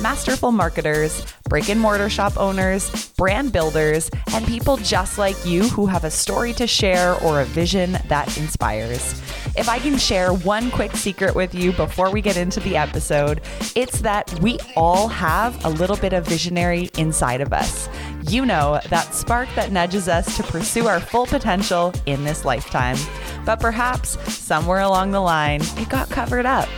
masterful marketers, brick and mortar shop owners, brand builders, and people just like you who have a story to share or a vision that inspires. If I can share one quick secret with you before we get into the episode, it's that we all have a little bit of visionary inside of us. You know, that spark that nudges us to pursue our full potential in this lifetime. But perhaps somewhere along the line, it got covered up.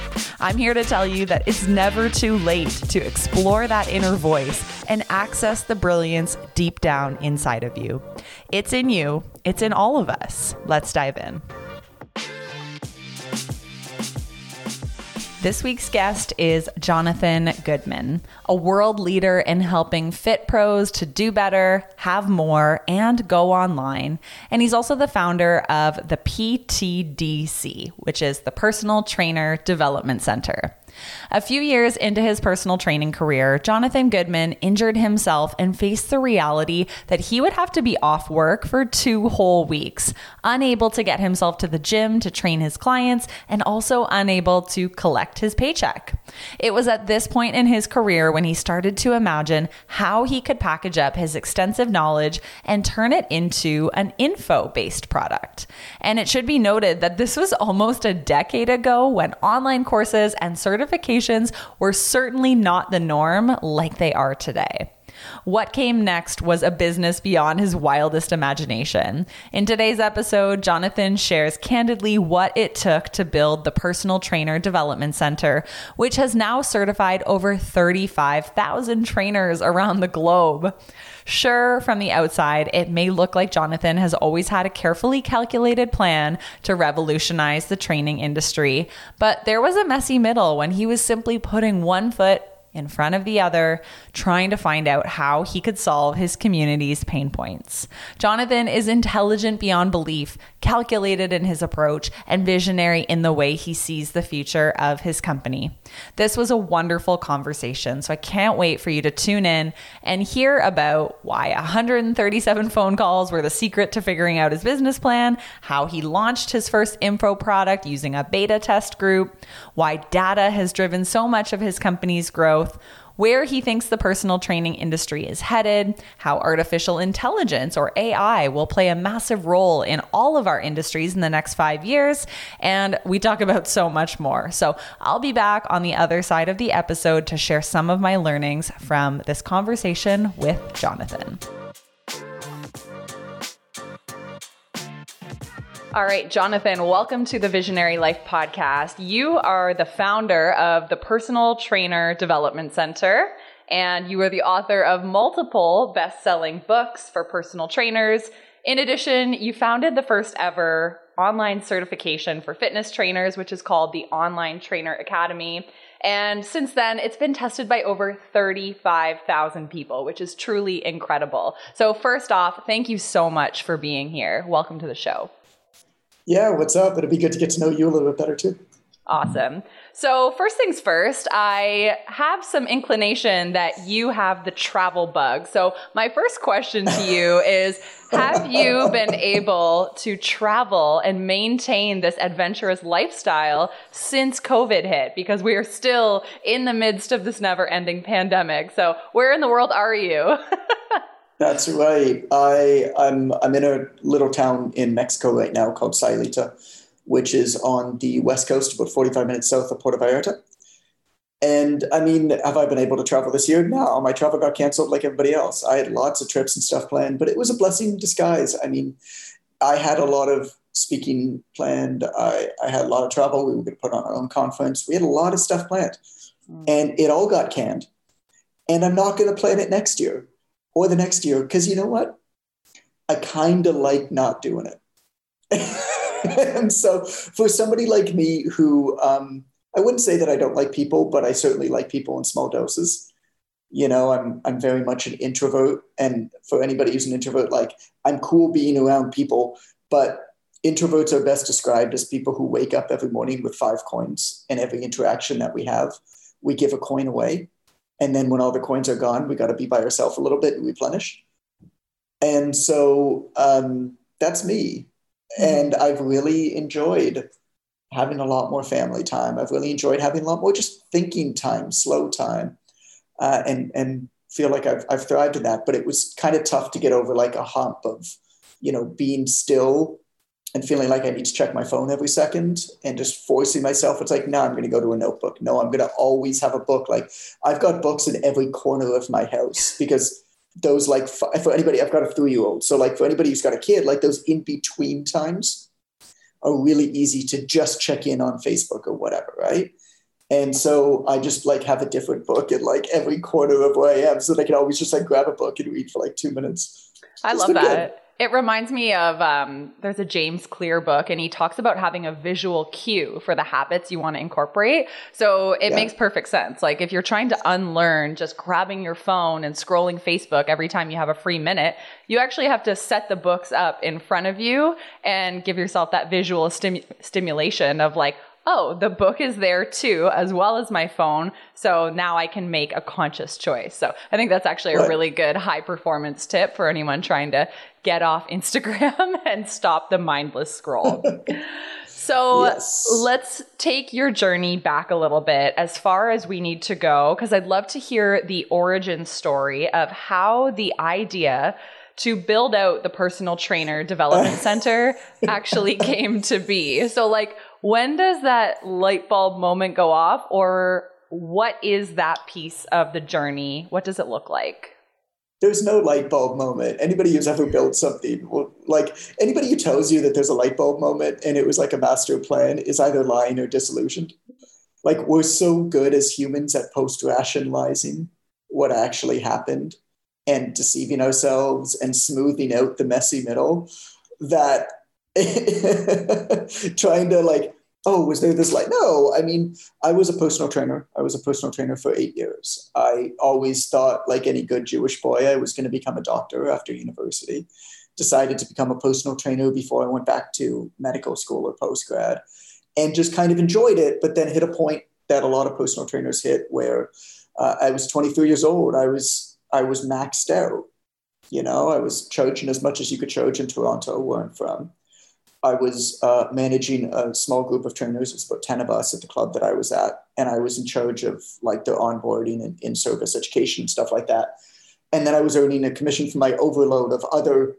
I'm here to tell you that it's never too late to explore that inner voice and access the brilliance deep down inside of you. It's in you, it's in all of us. Let's dive in. This week's guest is Jonathan Goodman, a world leader in helping fit pros to do better, have more, and go online. And he's also the founder of the PTDC, which is the Personal Trainer Development Center. A few years into his personal training career, Jonathan Goodman injured himself and faced the reality that he would have to be off work for two whole weeks, unable to get himself to the gym to train his clients, and also unable to collect his paycheck. It was at this point in his career when he started to imagine how he could package up his extensive knowledge and turn it into an info based product. And it should be noted that this was almost a decade ago when online courses and certifications were certainly not the norm like they are today. What came next was a business beyond his wildest imagination. In today's episode, Jonathan shares candidly what it took to build the Personal Trainer Development Center, which has now certified over 35,000 trainers around the globe. Sure, from the outside, it may look like Jonathan has always had a carefully calculated plan to revolutionize the training industry, but there was a messy middle when he was simply putting one foot in front of the other, trying to find out how he could solve his community's pain points. Jonathan is intelligent beyond belief, calculated in his approach, and visionary in the way he sees the future of his company. This was a wonderful conversation, so I can't wait for you to tune in and hear about why 137 phone calls were the secret to figuring out his business plan, how he launched his first info product using a beta test group, why data has driven so much of his company's growth where he thinks the personal training industry is headed, how artificial intelligence or AI will play a massive role in all of our industries in the next five years. And we talk about so much more. So I'll be back on the other side of the episode to share some of my learnings from this conversation with Jonathan. All right, Jonathan, welcome to the Visionary Life podcast. You are the founder of the Personal Trainer Development Center, and you are the author of multiple best selling books for personal trainers. In addition, you founded the first ever online certification for fitness trainers, which is called the Online Trainer Academy. And since then, it's been tested by over 35,000 people, which is truly incredible. So, first off, thank you so much for being here. Welcome to the show. Yeah, what's up? It'd be good to get to know you a little bit better too. Awesome. So, first things first, I have some inclination that you have the travel bug. So, my first question to you is Have you been able to travel and maintain this adventurous lifestyle since COVID hit? Because we are still in the midst of this never ending pandemic. So, where in the world are you? That's right. I I'm I'm in a little town in Mexico right now called Sayulita, which is on the west coast, about 45 minutes south of Puerto Vallarta. And I mean, have I been able to travel this year? No, my travel got canceled like everybody else. I had lots of trips and stuff planned, but it was a blessing in disguise. I mean, I had a lot of speaking planned. I, I had a lot of travel. We were going to put on our own conference. We had a lot of stuff planned, mm. and it all got canned. And I'm not going to plan it next year or the next year because you know what? I kind of like not doing it. and so for somebody like me who um, I wouldn't say that I don't like people, but I certainly like people in small doses. You know, I'm I'm very much an introvert, and for anybody who's an introvert, like I'm cool being around people, but introverts are best described as people who wake up every morning with five coins, and every interaction that we have, we give a coin away. And then when all the coins are gone, we got to be by ourselves a little bit and replenish. And so um, that's me. And I've really enjoyed having a lot more family time. I've really enjoyed having a lot more just thinking time, slow time, uh, and and feel like I've I've thrived in that. But it was kind of tough to get over like a hump of, you know, being still and feeling like I need to check my phone every second and just forcing myself. It's like, no, I'm going to go to a notebook. No, I'm going to always have a book. Like I've got books in every corner of my house because those like for anybody, I've got a three year old. So like for anybody who's got a kid, like those in between times are really easy to just check in on Facebook or whatever, right? And so I just like have a different book in like every corner of where I am, so that I can always just like grab a book and read for like two minutes. I love that. Good. It reminds me of um, there's a James Clear book, and he talks about having a visual cue for the habits you want to incorporate. So it yeah. makes perfect sense. Like if you're trying to unlearn just grabbing your phone and scrolling Facebook every time you have a free minute, you actually have to set the books up in front of you and give yourself that visual stimu- stimulation of like, oh, the book is there too, as well as my phone. So now I can make a conscious choice. So I think that's actually a really good high performance tip for anyone trying to get off Instagram and stop the mindless scroll. So yes. let's take your journey back a little bit as far as we need to go, because I'd love to hear the origin story of how the idea to build out the personal trainer development center actually came to be. So, like, when does that light bulb moment go off, or what is that piece of the journey? What does it look like? There's no light bulb moment. Anybody who's ever built something, like anybody who tells you that there's a light bulb moment and it was like a master plan, is either lying or disillusioned. Like we're so good as humans at post rationalizing what actually happened and deceiving ourselves and smoothing out the messy middle that trying to like oh was there this like no i mean i was a personal trainer i was a personal trainer for eight years i always thought like any good jewish boy i was going to become a doctor after university decided to become a personal trainer before i went back to medical school or post grad and just kind of enjoyed it but then hit a point that a lot of personal trainers hit where uh, i was 23 years old i was I was maxed out. You know, I was charging as much as you could charge in Toronto, where I'm from. I was uh, managing a small group of trainers. It was about 10 of us at the club that I was at. And I was in charge of like their onboarding and in service education and stuff like that. And then I was earning a commission from my overload of other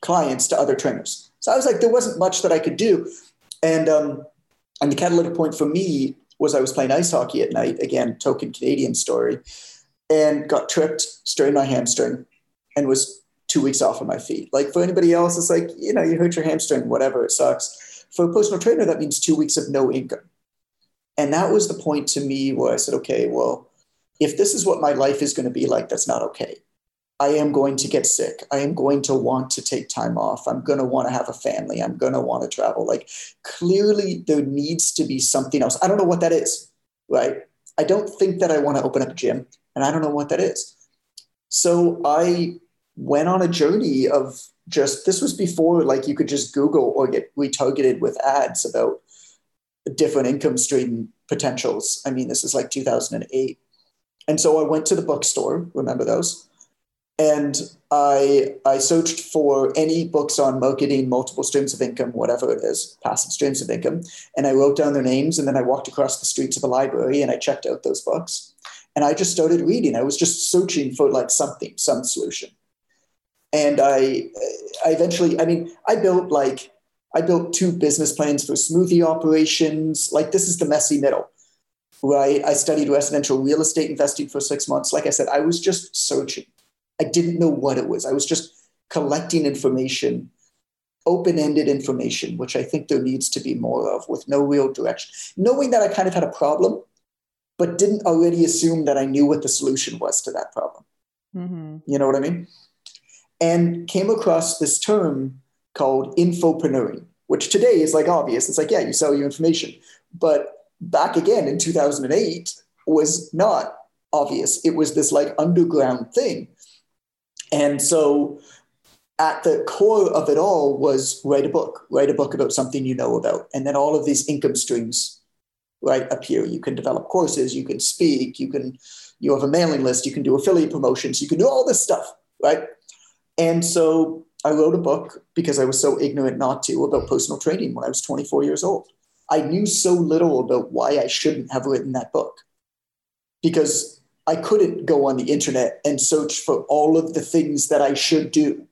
clients to other trainers. So I was like, there wasn't much that I could do. And, um, and the catalytic point for me was I was playing ice hockey at night. Again, token Canadian story and got tripped, strained my hamstring, and was two weeks off of my feet. Like for anybody else, it's like, you know, you hurt your hamstring, whatever, it sucks. For a personal trainer, that means two weeks of no income. And that was the point to me where I said, okay, well, if this is what my life is going to be like, that's not okay. I am going to get sick. I am going to want to take time off. I'm going to want to have a family. I'm going to want to travel. Like clearly, there needs to be something else. I don't know what that is, right? I don't think that I want to open up a gym and I don't know what that is. So I went on a journey of just this was before like you could just Google or get retargeted with ads about different income stream potentials. I mean, this is like 2008. And so I went to the bookstore, remember those? And I I searched for any books on marketing, multiple streams of income, whatever it is, passive streams of income. And I wrote down their names and then I walked across the street to the library and I checked out those books and I just started reading. I was just searching for like something, some solution. And I, I eventually, I mean, I built like, I built two business plans for smoothie operations. Like this is the messy middle, right? I studied residential real estate investing for six months. Like I said, I was just searching. I didn't know what it was. I was just collecting information, open-ended information, which I think there needs to be more of with no real direction. Knowing that I kind of had a problem but didn't already assume that I knew what the solution was to that problem. Mm-hmm. You know what I mean? And came across this term called infopreneuring, which today is like obvious. It's like, yeah, you sell your information. But back again in 2008 was not obvious. It was this like underground thing. And so at the core of it all was write a book, write a book about something you know about. And then all of these income streams right appear. You can develop courses, you can speak, you can you have a mailing list, you can do affiliate promotions, you can do all this stuff, right? And so I wrote a book because I was so ignorant not to about personal training when I was 24 years old. I knew so little about why I shouldn't have written that book because I couldn't go on the internet and search for all of the things that I should do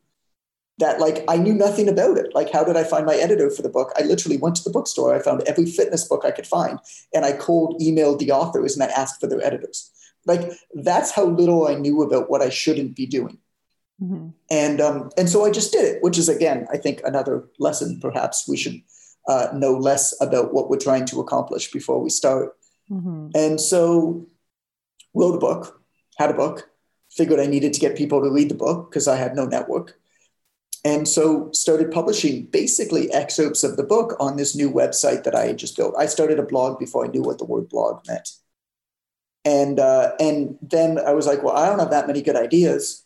that like I knew nothing about it. Like, how did I find my editor for the book? I literally went to the bookstore. I found every fitness book I could find, and I cold emailed the authors and I asked for their editors. Like, that's how little I knew about what I shouldn't be doing. Mm-hmm. And um, and so I just did it, which is again, I think, another lesson. Perhaps we should uh, know less about what we're trying to accomplish before we start. Mm-hmm. And so, wrote a book, had a book, figured I needed to get people to read the book because I had no network and so started publishing basically excerpts of the book on this new website that I had just built. I started a blog before I knew what the word blog meant. And uh, and then I was like, well, I don't have that many good ideas,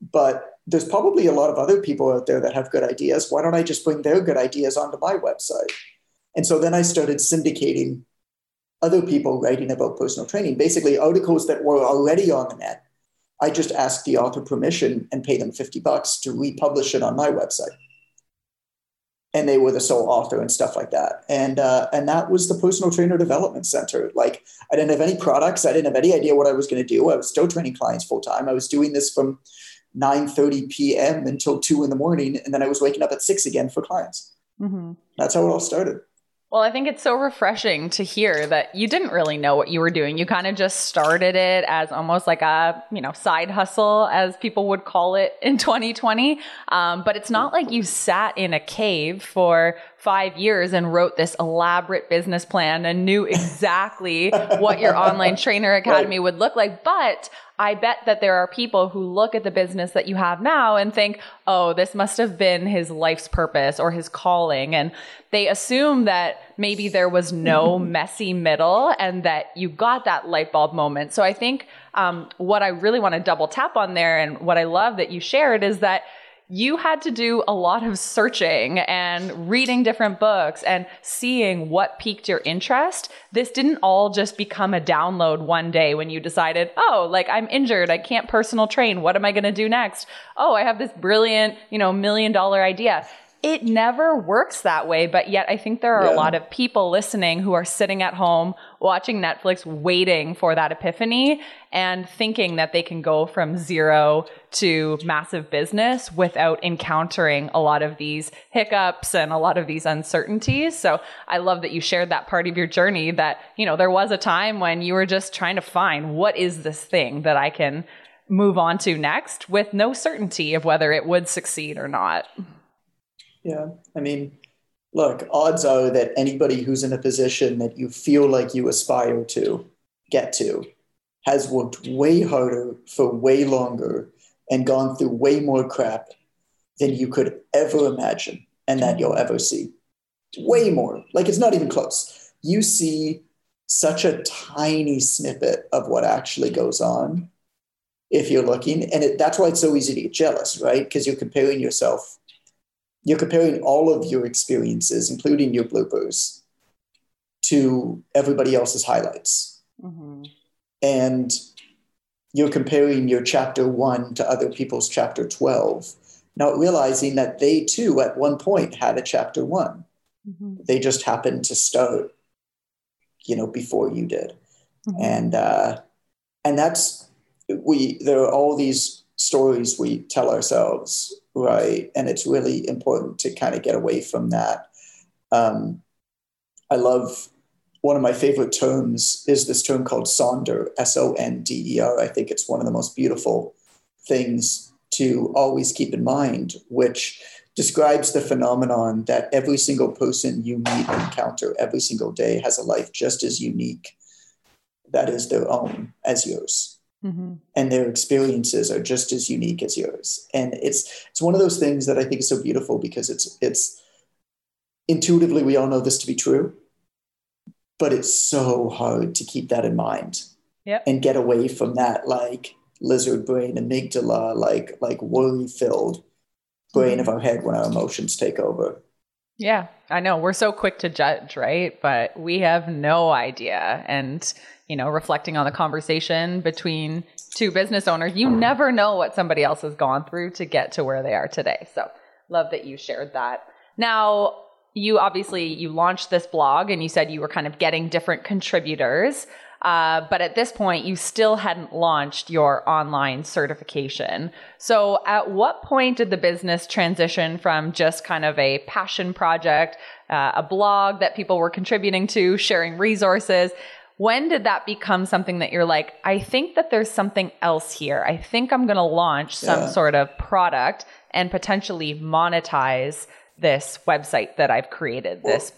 but there's probably a lot of other people out there that have good ideas. Why don't I just bring their good ideas onto my website? And so then I started syndicating other people writing about personal training, basically articles that were already on the net I just ask the author permission and pay them 50 bucks to republish it on my website. And they were the sole author and stuff like that. And uh, and that was the personal trainer development center. Like I didn't have any products. I didn't have any idea what I was going to do. I was still training clients full time. I was doing this from 9:30 p.m. until two in the morning, and then I was waking up at six again for clients. Mm-hmm. That's how it all started. Well, I think it's so refreshing to hear that you didn't really know what you were doing. You kind of just started it as almost like a, you know, side hustle, as people would call it in 2020. Um, but it's not like you sat in a cave for five years and wrote this elaborate business plan and knew exactly what your online trainer academy right. would look like. But I bet that there are people who look at the business that you have now and think, oh, this must have been his life's purpose or his calling. And they assume that maybe there was no messy middle and that you got that light bulb moment. So I think um, what I really want to double tap on there and what I love that you shared is that you had to do a lot of searching and reading different books and seeing what piqued your interest. This didn't all just become a download one day when you decided, oh, like I'm injured. I can't personal train. What am I going to do next? Oh, I have this brilliant, you know, million dollar idea it never works that way. But yet, I think there are yeah. a lot of people listening who are sitting at home watching Netflix, waiting for that epiphany and thinking that they can go from zero to massive business without encountering a lot of these hiccups and a lot of these uncertainties. So I love that you shared that part of your journey that, you know, there was a time when you were just trying to find what is this thing that I can move on to next with no certainty of whether it would succeed or not. Yeah. I mean, look, odds are that anybody who's in a position that you feel like you aspire to get to has worked way harder for way longer and gone through way more crap than you could ever imagine and that you'll ever see. Way more. Like it's not even close. You see such a tiny snippet of what actually goes on if you're looking. And it, that's why it's so easy to get jealous, right? Because you're comparing yourself you're comparing all of your experiences, including your bloopers, to everybody else's highlights. Mm-hmm. And you're comparing your chapter one to other people's chapter 12, not realizing that they too, at one point, had a chapter one. Mm-hmm. They just happened to start, you know, before you did. Mm-hmm. And, uh, and that's, we, there are all these stories we tell ourselves right? And it's really important to kind of get away from that. Um, I love one of my favorite terms is this term called sonder, S O N D E R. I think it's one of the most beautiful things to always keep in mind, which describes the phenomenon that every single person you meet and encounter every single day has a life just as unique that is their own as yours. Mm-hmm. And their experiences are just as unique as yours. And it's it's one of those things that I think is so beautiful because it's it's intuitively we all know this to be true, but it's so hard to keep that in mind yep. and get away from that like lizard brain amygdala, like like worry filled brain of our head when our emotions take over. Yeah, I know. We're so quick to judge, right? But we have no idea. And, you know, reflecting on the conversation between two business owners, you never know what somebody else has gone through to get to where they are today. So, love that you shared that. Now, you obviously you launched this blog and you said you were kind of getting different contributors. Uh, but at this point, you still hadn't launched your online certification. So, at what point did the business transition from just kind of a passion project, uh, a blog that people were contributing to, sharing resources? When did that become something that you're like, I think that there's something else here? I think I'm going to launch some yeah. sort of product and potentially monetize this website that I've created. Well, this.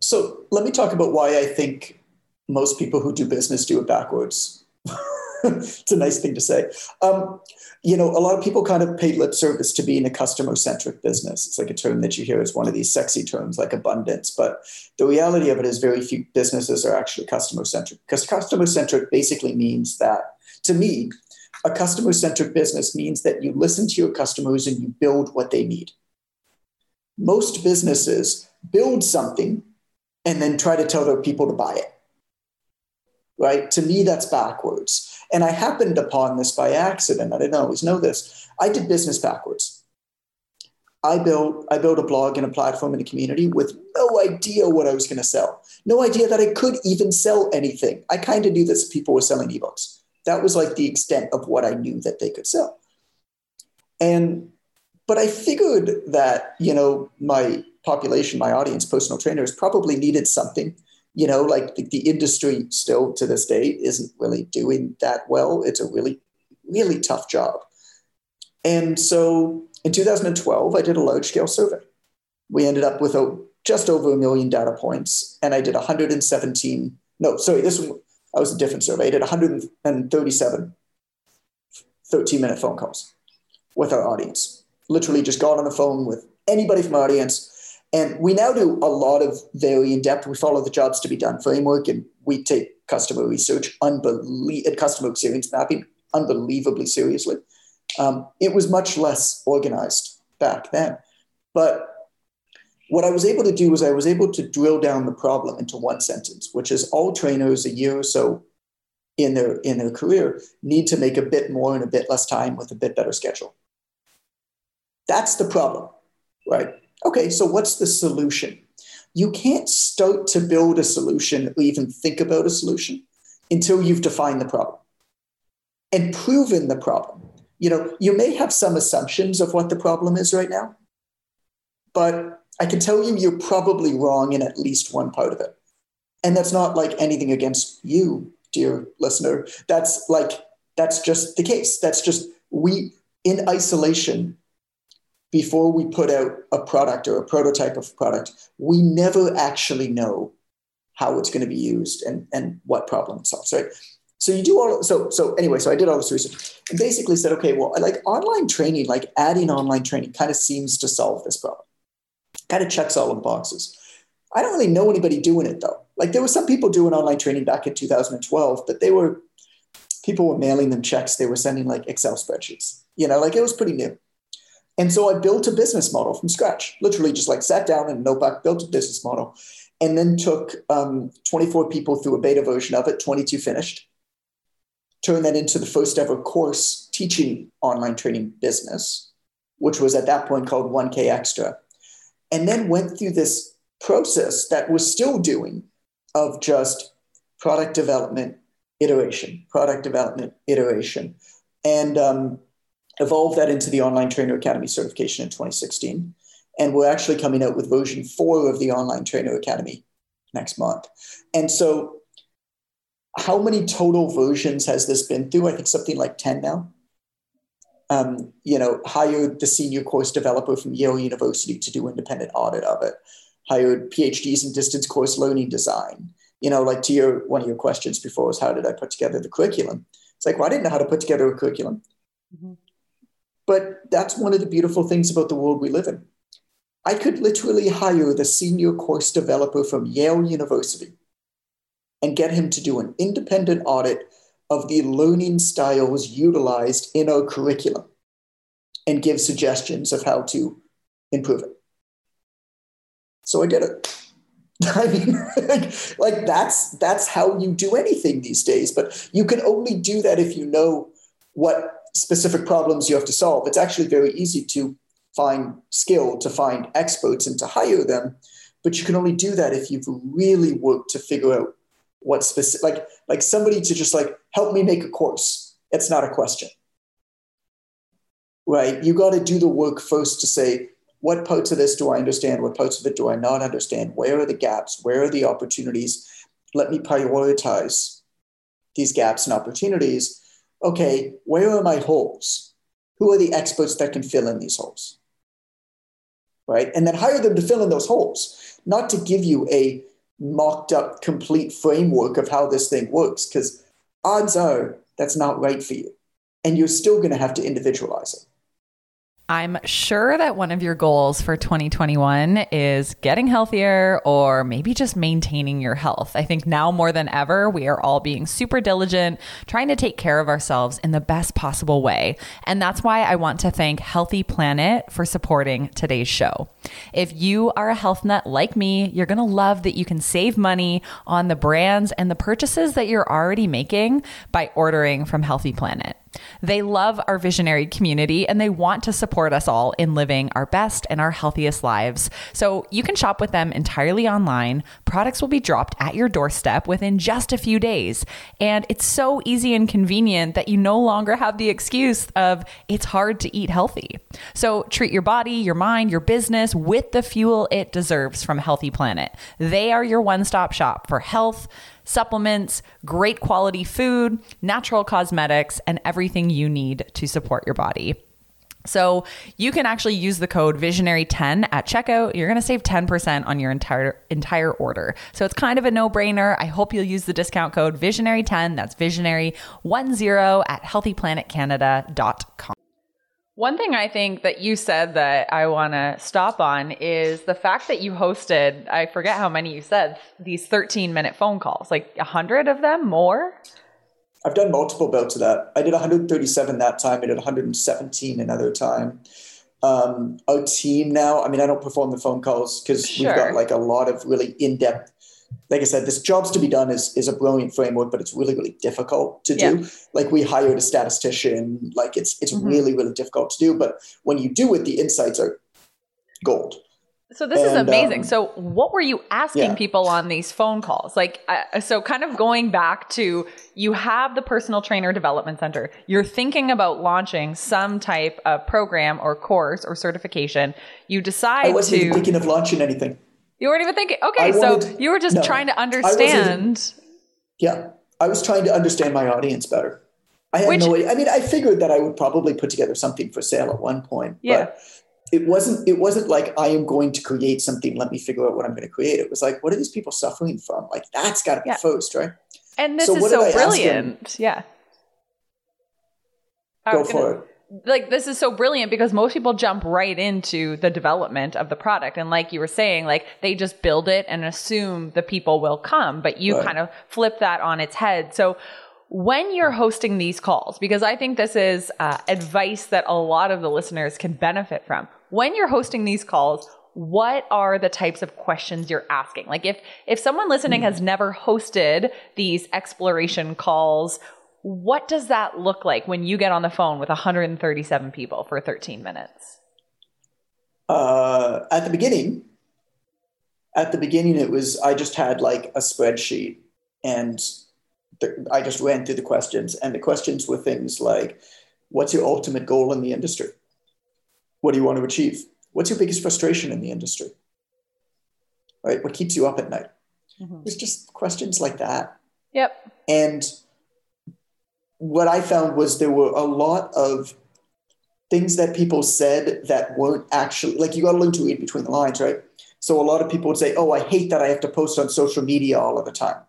So, let me talk about why I think most people who do business do it backwards. it's a nice thing to say. Um, you know, a lot of people kind of pay lip service to being a customer centric business. It's like a term that you hear as one of these sexy terms like abundance. But the reality of it is, very few businesses are actually customer centric because customer centric basically means that, to me, a customer centric business means that you listen to your customers and you build what they need. Most businesses build something and then try to tell their people to buy it right? To me, that's backwards. And I happened upon this by accident. I didn't always know this. I did business backwards. I built I built a blog and a platform and a community with no idea what I was going to sell. No idea that I could even sell anything. I kind of knew that people were selling ebooks. That was like the extent of what I knew that they could sell. And but I figured that, you know, my population, my audience, personal trainers probably needed something you know, like the, the industry still to this day isn't really doing that well. It's a really, really tough job. And so in 2012, I did a large scale survey. We ended up with a, just over a million data points, and I did 117. No, sorry, this was, I was a different survey. I did 137 13 minute phone calls with our audience. Literally just got on the phone with anybody from our audience and we now do a lot of very in depth. We follow the jobs to be done framework, and we take customer research, unbelie- and customer experience mapping unbelievably seriously. Um, it was much less organized back then, but what I was able to do was I was able to drill down the problem into one sentence, which is all trainers a year or so in their in their career need to make a bit more in a bit less time with a bit better schedule. That's the problem, right? Okay, so what's the solution? You can't start to build a solution or even think about a solution until you've defined the problem and proven the problem. You know, you may have some assumptions of what the problem is right now, but I can tell you you're probably wrong in at least one part of it. And that's not like anything against you, dear listener. That's like, that's just the case. That's just we, in isolation, before we put out a product or a prototype of product, we never actually know how it's going to be used and, and what problem it solves, right? So you do all so so anyway, so I did all this research and basically said, okay, well, like online training, like adding online training kind of seems to solve this problem. Kind of checks all the boxes. I don't really know anybody doing it though. Like there were some people doing online training back in 2012, but they were people were mailing them checks, they were sending like Excel spreadsheets. You know, like it was pretty new. And so I built a business model from scratch, literally just like sat down in a notebook, built a business model, and then took um, 24 people through a beta version of it, 22 finished, turned that into the first ever course teaching online training business, which was at that point called 1K Extra, and then went through this process that was still doing of just product development, iteration, product development, iteration. And um, evolved that into the Online Trainer Academy certification in 2016. And we're actually coming out with version four of the Online Trainer Academy next month. And so, how many total versions has this been through? I think something like 10 now. Um, you know, hired the senior course developer from Yale University to do independent audit of it, hired PhDs in distance course learning design. You know, like to your one of your questions before was how did I put together the curriculum? It's like, well, I didn't know how to put together a curriculum. Mm-hmm. But that's one of the beautiful things about the world we live in. I could literally hire the senior course developer from Yale University and get him to do an independent audit of the learning styles utilized in our curriculum. and give suggestions of how to improve it. So I did it. I mean, like, like that's that's how you do anything these days. But you can only do that if you know what specific problems you have to solve. It's actually very easy to find skill, to find experts, and to hire them. But you can only do that if you've really worked to figure out what specific, like like somebody to just like help me make a course. It's not a question, right? You got to do the work first to say what parts of this do I understand? What parts of it do I not understand? Where are the gaps? Where are the opportunities? Let me prioritize these gaps and opportunities. Okay, where are my holes? Who are the experts that can fill in these holes? Right? And then hire them to fill in those holes, not to give you a mocked up complete framework of how this thing works, because odds are that's not right for you. And you're still going to have to individualize it. I'm sure that one of your goals for 2021 is getting healthier or maybe just maintaining your health. I think now more than ever, we are all being super diligent, trying to take care of ourselves in the best possible way. And that's why I want to thank Healthy Planet for supporting today's show. If you are a health nut like me, you're going to love that you can save money on the brands and the purchases that you're already making by ordering from Healthy Planet. They love our visionary community and they want to support us all in living our best and our healthiest lives. So you can shop with them entirely online. Products will be dropped at your doorstep within just a few days. And it's so easy and convenient that you no longer have the excuse of it's hard to eat healthy. So treat your body, your mind, your business with the fuel it deserves from Healthy Planet. They are your one stop shop for health supplements, great quality food, natural cosmetics, and everything you need to support your body. So you can actually use the code visionary10 at checkout. You're going to save 10% on your entire entire order. So it's kind of a no-brainer. I hope you'll use the discount code visionary10. That's visionary10 at healthyplanetcanada.com. One thing I think that you said that I want to stop on is the fact that you hosted, I forget how many you said, these 13 minute phone calls, like 100 of them more? I've done multiple bouts of that. I did 137 that time. I did 117 another time. Um, our team now, I mean, I don't perform the phone calls because sure. we've got like a lot of really in depth like I said, this jobs to be done is is a brilliant framework, but it's really really difficult to do. Like we hired a statistician, like it's it's mm-hmm. really really difficult to do. But when you do it, the insights are gold. So this and, is amazing. Um, so what were you asking yeah. people on these phone calls? Like, uh, so kind of going back to you have the personal trainer development center. You're thinking about launching some type of program or course or certification. You decide I wasn't to thinking of launching anything. You weren't even thinking. Okay, so you were just no, trying to understand. Yeah, I was trying to understand my audience better. I had Which, no. Idea. I mean, I figured that I would probably put together something for sale at one point. Yeah. But it wasn't. It wasn't like I am going to create something. Let me figure out what I'm going to create. It was like, what are these people suffering from? Like that's got to be yeah. first, right? And this so is so brilliant. Yeah. Go for gonna, it like this is so brilliant because most people jump right into the development of the product and like you were saying like they just build it and assume the people will come but you right. kind of flip that on its head so when you're hosting these calls because i think this is uh, advice that a lot of the listeners can benefit from when you're hosting these calls what are the types of questions you're asking like if if someone listening mm. has never hosted these exploration calls what does that look like when you get on the phone with 137 people for 13 minutes? Uh, at the beginning, at the beginning, it was I just had like a spreadsheet and the, I just ran through the questions, and the questions were things like, "What's your ultimate goal in the industry? What do you want to achieve? What's your biggest frustration in the industry? Right? What keeps you up at night?" Mm-hmm. It's just questions like that. Yep. And what I found was there were a lot of things that people said that weren't actually like you got to learn to read between the lines, right? So a lot of people would say, "Oh, I hate that I have to post on social media all of the time."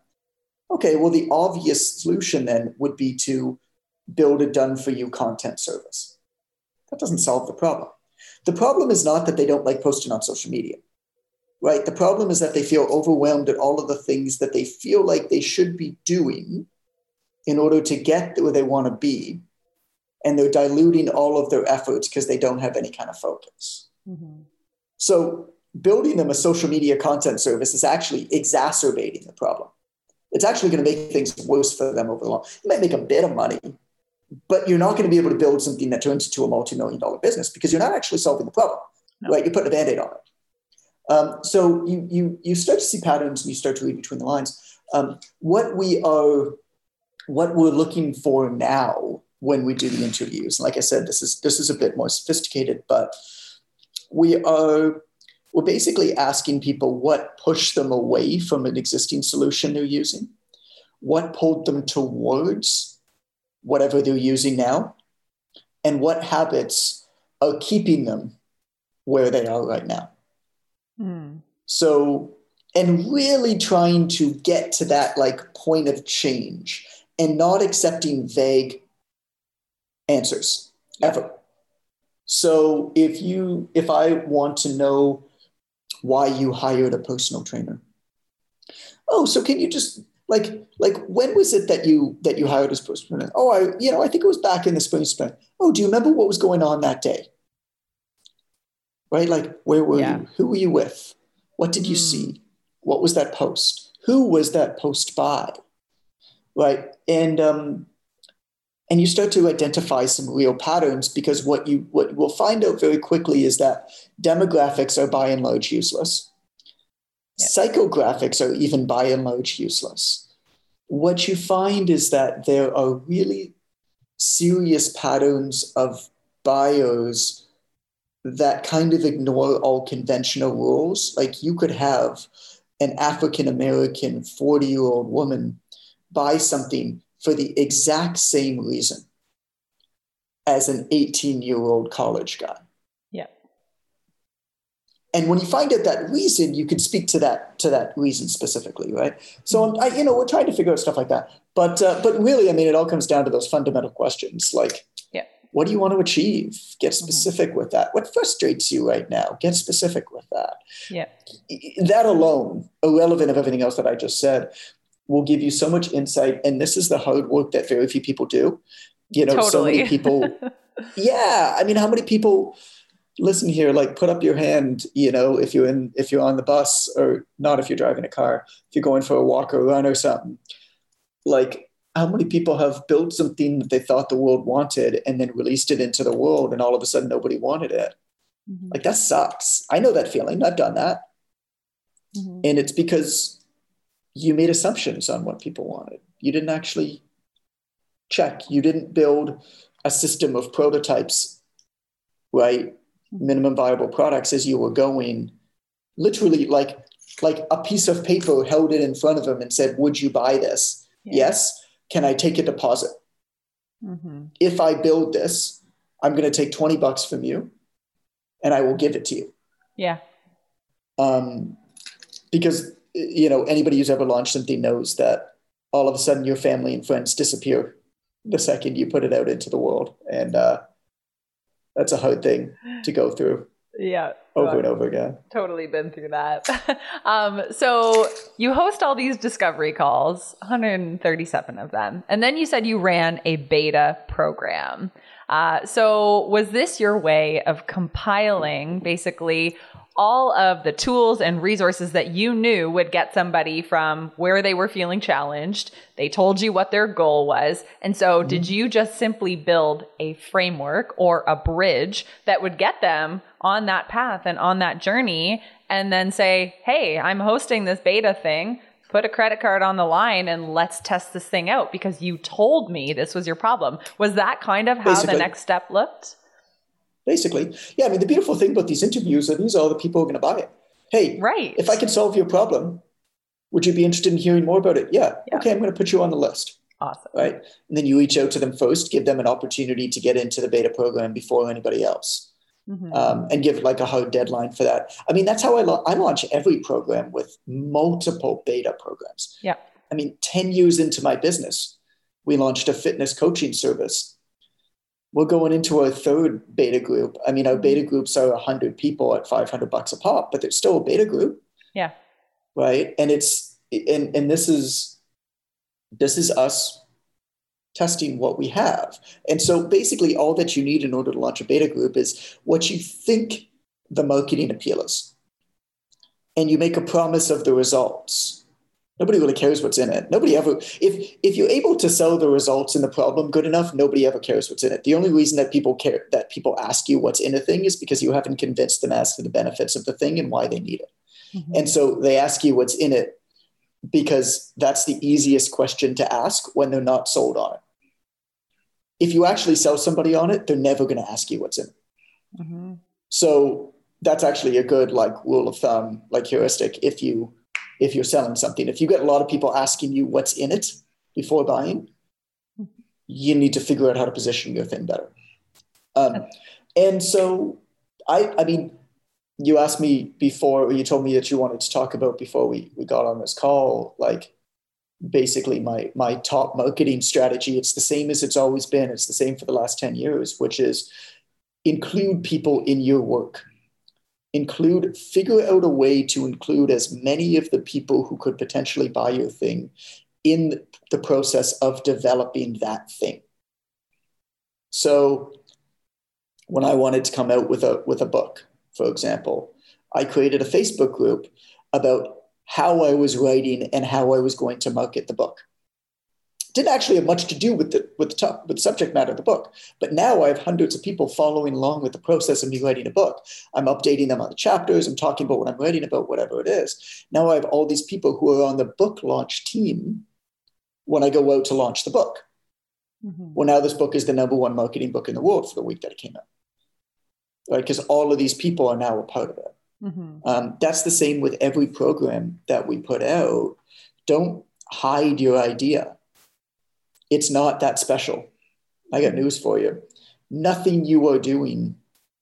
Okay, well, the obvious solution then would be to build a done for you content service. That doesn't solve the problem. The problem is not that they don't like posting on social media, right? The problem is that they feel overwhelmed at all of the things that they feel like they should be doing in order to get where they want to be. and they're diluting all of their efforts because they don't have any kind of focus. Mm-hmm. So building them a social media content service is actually exacerbating the problem. It's actually going to make things worse for them over the long. You might make a bit of money, but you're not going to be able to build something that turns into a multi-million dollar business because you're not actually solving the problem, no. right? You're putting a band-aid on it. Um, so you, you, you start to see patterns and you start to read between the lines. Um, what we are, what we're looking for now when we do the interviews, like I said, this is this is a bit more sophisticated, but we are we're basically asking people what pushed them away from an existing solution they're using, what pulled them towards whatever they're using now, and what habits are keeping them where they are right now. Mm. So, and really trying to get to that like point of change and not accepting vague answers ever. So if you if I want to know why you hired a personal trainer. Oh, so can you just like like when was it that you that you hired as personal trainer? Oh, I you know I think it was back in the spring spring. Oh, do you remember what was going on that day? Right, like where were yeah. you? Who were you with? What did you mm. see? What was that post? Who was that post by? Right, and um, and you start to identify some real patterns because what you what will find out very quickly is that demographics are by and large useless. Yep. psychographics are even by and large useless. What you find is that there are really serious patterns of bios that kind of ignore all conventional rules. Like you could have an african american 40 year old woman buy something for the exact same reason as an 18 year old college guy. Yeah. And when you find out that reason, you can speak to that to that reason specifically, right? So. I, you know, we're trying to figure out stuff like that. But uh, but really, I mean, it all comes down to those fundamental questions, like, yeah. what do you want to achieve? Get mm-hmm. specific mm-hmm. with that. What frustrates you right now? Get specific with that. Yeah. That alone, irrelevant of everything else that I just said, will give you so much insight. And this is the hard work that very few people do. You know, totally. so many people. yeah. I mean, how many people listen here, like put up your hand, you know, if you're in, if you're on the bus or not, if you're driving a car, if you're going for a walk or run or something, like how many people have built something that they thought the world wanted and then released it into the world and all of a sudden nobody wanted it. Mm-hmm. Like that sucks. I know that feeling. I've done that. Mm-hmm. And it's because you made assumptions on what people wanted. You didn't actually check. You didn't build a system of prototypes, right? Minimum viable products as you were going. Literally, like like a piece of paper, held it in front of them and said, "Would you buy this? Yeah. Yes. Can I take a deposit? Mm-hmm. If I build this, I'm going to take twenty bucks from you, and I will give it to you." Yeah. Um, because you know, anybody who's ever launched something knows that all of a sudden your family and friends disappear the second you put it out into the world. And uh, that's a hard thing to go through. Yeah. Over and over again. Totally been through that. um, so you host all these discovery calls, 137 of them. And then you said you ran a beta program. Uh, so was this your way of compiling basically all of the tools and resources that you knew would get somebody from where they were feeling challenged. They told you what their goal was. And so mm-hmm. did you just simply build a framework or a bridge that would get them on that path and on that journey and then say, Hey, I'm hosting this beta thing. Put a credit card on the line and let's test this thing out because you told me this was your problem. Was that kind of how Basically. the next step looked? Basically. Yeah, I mean, the beautiful thing about these interviews are these are the people who are going to buy it. Hey, right. if I can solve your problem, would you be interested in hearing more about it? Yeah. yeah. Okay, I'm going to put you on the list. Awesome. Right. And then you reach out to them first, give them an opportunity to get into the beta program before anybody else. Mm-hmm. Um, and give like a hard deadline for that. I mean, that's how I, I launch every program with multiple beta programs. Yeah. I mean, 10 years into my business, we launched a fitness coaching service we're going into a third beta group. I mean, our mm-hmm. beta groups are 100 people at 500 bucks a pop, but they're still a beta group. Yeah. Right. And it's, and, and this is, this is us testing what we have. And so basically, all that you need in order to launch a beta group is what you think the marketing appeal is. And you make a promise of the results. Nobody really cares what's in it. Nobody ever, if if you're able to sell the results and the problem good enough, nobody ever cares what's in it. The only reason that people care that people ask you what's in a thing is because you haven't convinced them as to the benefits of the thing and why they need it. Mm-hmm. And so they ask you what's in it because that's the easiest question to ask when they're not sold on it. If you actually sell somebody on it, they're never going to ask you what's in it. Mm-hmm. So that's actually a good like rule of thumb, like heuristic. If you if you're selling something, if you get a lot of people asking you what's in it before buying, you need to figure out how to position your thing better. Um, and so I I mean you asked me before, or you told me that you wanted to talk about before we, we got on this call, like basically my my top marketing strategy. It's the same as it's always been. It's the same for the last 10 years, which is include people in your work. Include, figure out a way to include as many of the people who could potentially buy your thing in the process of developing that thing. So when I wanted to come out with a with a book, for example, I created a Facebook group about how I was writing and how I was going to market the book. Didn't actually have much to do with the with the, top, with the subject matter of the book, but now I have hundreds of people following along with the process of me writing a book. I'm updating them on the chapters. I'm talking about what I'm writing about, whatever it is. Now I have all these people who are on the book launch team when I go out to launch the book. Mm-hmm. Well, now this book is the number one marketing book in the world for the week that it came out right? Because all of these people are now a part of it. Mm-hmm. Um, that's the same with every program that we put out. Don't hide your idea. It's not that special. I got news for you. Nothing you are doing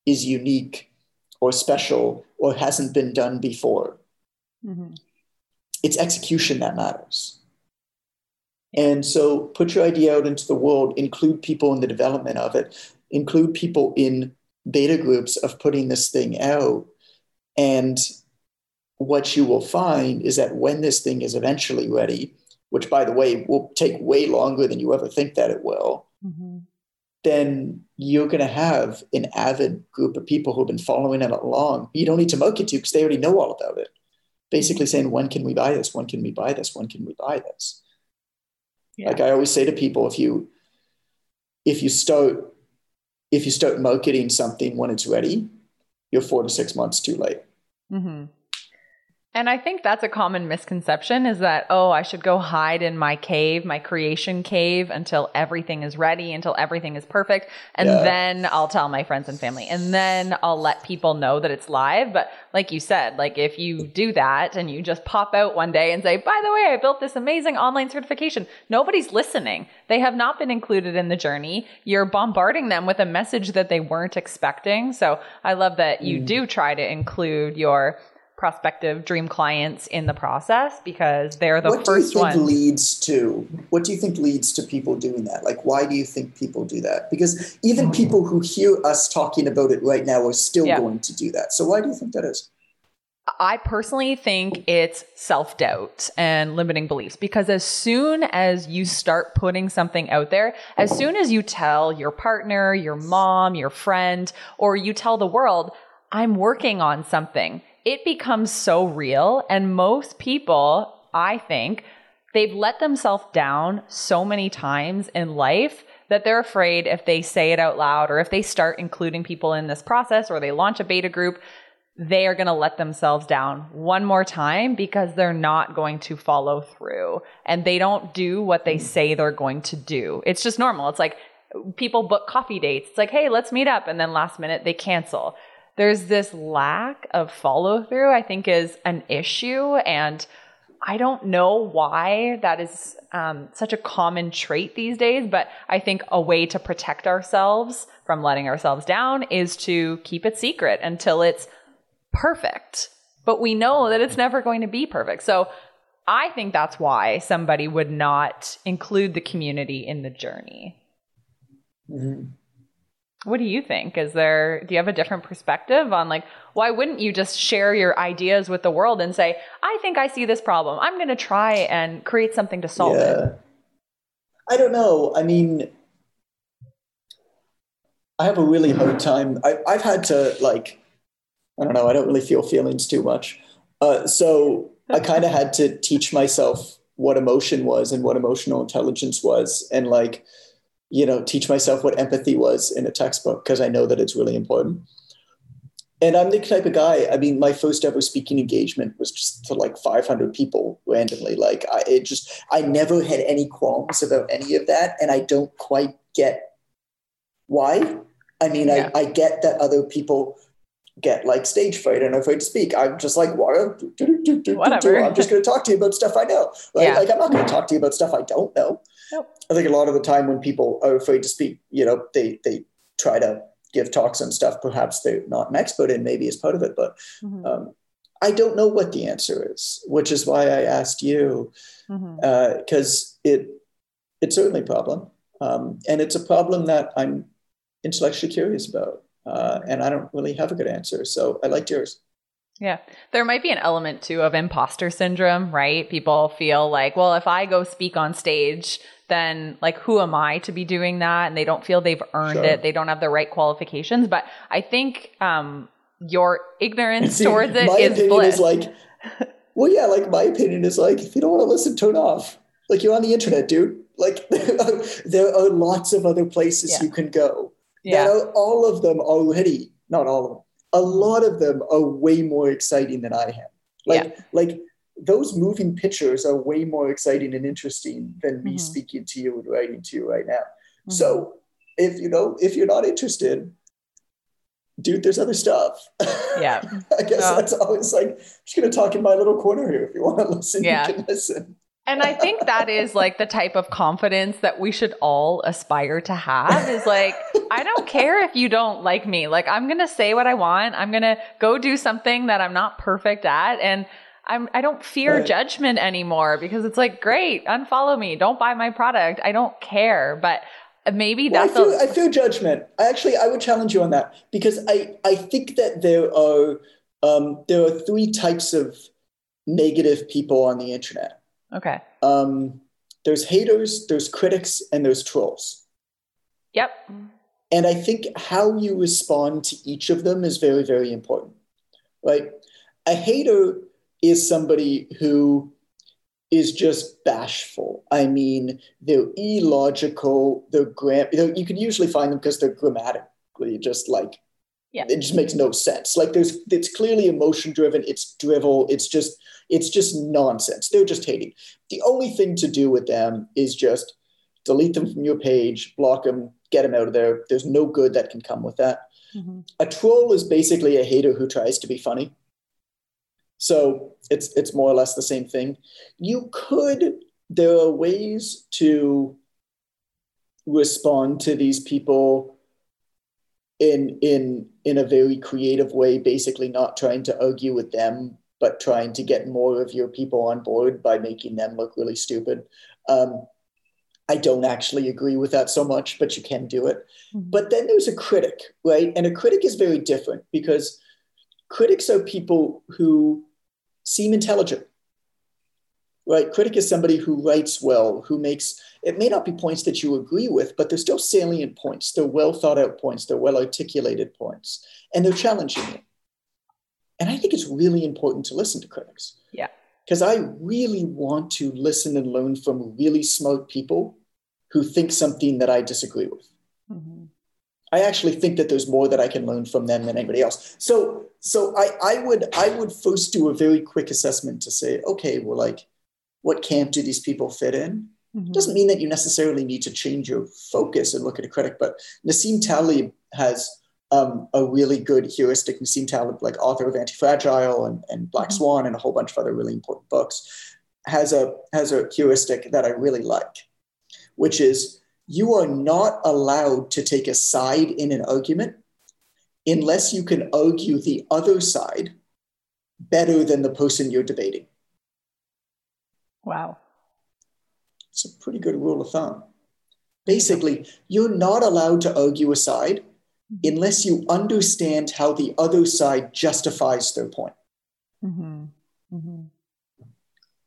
is unique or special or hasn't been done before. Mm-hmm. It's execution that matters. And so put your idea out into the world, include people in the development of it, include people in beta groups of putting this thing out. And what you will find is that when this thing is eventually ready, which by the way will take way longer than you ever think that it will, mm-hmm. then you're going to have an avid group of people who've been following it along. You don't need to market to because they already know all about it. Basically saying, when can we buy this? When can we buy this? When can we buy this? Yeah. Like I always say to people, if you if you start if you start marketing something when it's ready, you're four to six months too late. Mm-hmm. And I think that's a common misconception is that, oh, I should go hide in my cave, my creation cave until everything is ready, until everything is perfect. And yeah. then I'll tell my friends and family. And then I'll let people know that it's live. But like you said, like if you do that and you just pop out one day and say, by the way, I built this amazing online certification, nobody's listening. They have not been included in the journey. You're bombarding them with a message that they weren't expecting. So I love that you mm. do try to include your prospective dream clients in the process because they're the what first one. leads to what do you think leads to people doing that? Like, why do you think people do that? Because even mm-hmm. people who hear us talking about it right now are still yeah. going to do that. So why do you think that is? I personally think it's self doubt and limiting beliefs because as soon as you start putting something out there, as soon as you tell your partner, your mom, your friend, or you tell the world, I'm working on something, it becomes so real. And most people, I think, they've let themselves down so many times in life that they're afraid if they say it out loud or if they start including people in this process or they launch a beta group, they are going to let themselves down one more time because they're not going to follow through and they don't do what they say they're going to do. It's just normal. It's like people book coffee dates. It's like, hey, let's meet up. And then last minute they cancel there's this lack of follow through, I think, is an issue. And I don't know why that is um, such a common trait these days, but I think a way to protect ourselves from letting ourselves down is to keep it secret until it's perfect. But we know that it's never going to be perfect. So I think that's why somebody would not include the community in the journey. Mm-hmm. What do you think? Is there, do you have a different perspective on like, why wouldn't you just share your ideas with the world and say, I think I see this problem. I'm going to try and create something to solve yeah. it? I don't know. I mean, I have a really hard time. I, I've had to like, I don't know. I don't really feel feelings too much. Uh, so I kind of had to teach myself what emotion was and what emotional intelligence was, and like, you know, teach myself what empathy was in a textbook because I know that it's really important. And I'm the type of guy. I mean, my first ever speaking engagement was just to like 500 people randomly. Like, I it just I never had any qualms about any of that, and I don't quite get why. I mean, yeah. I, I get that other people get like stage fright and afraid to speak. I'm just like, what? Whatever. I'm just going to talk to you about stuff I know. Right? Yeah. Like, I'm not going to talk to you about stuff I don't know. Nope. I think a lot of the time when people are afraid to speak, you know, they they try to give talks and stuff. Perhaps they're not an expert in, maybe as part of it, but mm-hmm. um, I don't know what the answer is, which is why I asked you, because mm-hmm. uh, it it's certainly a problem, um, and it's a problem that I'm intellectually curious about. Uh, and I don't really have a good answer. So I liked yours. Yeah. There might be an element too of imposter syndrome, right? People feel like, well, if I go speak on stage, then like who am I to be doing that? And they don't feel they've earned sure. it. They don't have the right qualifications. But I think um, your ignorance See, towards it is bliss. Is like, well, yeah, like my opinion is like, if you don't want to listen, turn off. Like you're on the internet, dude. Like there are lots of other places yeah. you can go yeah. Are, all of them already, not all of them, a lot of them are way more exciting than I am. Like, yeah. like those moving pictures are way more exciting and interesting than me mm-hmm. speaking to you and writing to you right now. Mm-hmm. So if you know, if you're not interested, dude, there's other stuff. Yeah. I guess that's always like, I'm just going to talk in my little corner here. If you want to listen, yeah. you can listen. And I think that is like the type of confidence that we should all aspire to have is like, I don't care if you don't like me. Like, I'm going to say what I want. I'm going to go do something that I'm not perfect at. And I'm, I don't fear right. judgment anymore because it's like, great, unfollow me. Don't buy my product. I don't care. But maybe well, that's I feel, a- I feel judgment. I actually, I would challenge you on that because I, I think that there are, um, there are three types of negative people on the internet Okay. Um, there's haters, there's critics, and there's trolls. Yep. And I think how you respond to each of them is very, very important. Right? A hater is somebody who is just bashful. I mean, they're illogical. They're gram. You, know, you can usually find them because they're grammatically just like yeah. it just makes no sense. Like there's, it's clearly emotion driven. It's drivel. It's just it's just nonsense. They're just hating. The only thing to do with them is just delete them from your page, block them, get them out of there. There's no good that can come with that. Mm-hmm. A troll is basically a hater who tries to be funny. So it's it's more or less the same thing. You could there are ways to respond to these people in in in a very creative way basically not trying to argue with them but trying to get more of your people on board by making them look really stupid. Um, I don't actually agree with that so much, but you can do it. Mm-hmm. But then there's a critic, right? And a critic is very different because critics are people who seem intelligent, right? Critic is somebody who writes well, who makes it may not be points that you agree with, but they're still salient points. They're well thought out points. They're well articulated points, and they're challenging you. And I think it's really important to listen to critics. Yeah. Because I really want to listen and learn from really smart people who think something that I disagree with. I actually think that there's more that I can learn from them than anybody else. So, so I, I would, I would first do a very quick assessment to say, okay, well, like, what camp do these people fit in? Mm-hmm. Doesn't mean that you necessarily need to change your focus and look at a critic, but Nassim Taleb has um, a really good heuristic. Nassim Taleb, like author of Antifragile and, and Black mm-hmm. Swan and a whole bunch of other really important books, has a has a heuristic that I really like, which is you are not allowed to take a side in an argument unless you can argue the other side better than the person you're debating. Wow. It's a pretty good rule of thumb. Basically, you're not allowed to argue a side unless you understand how the other side justifies their point. Mm-hmm.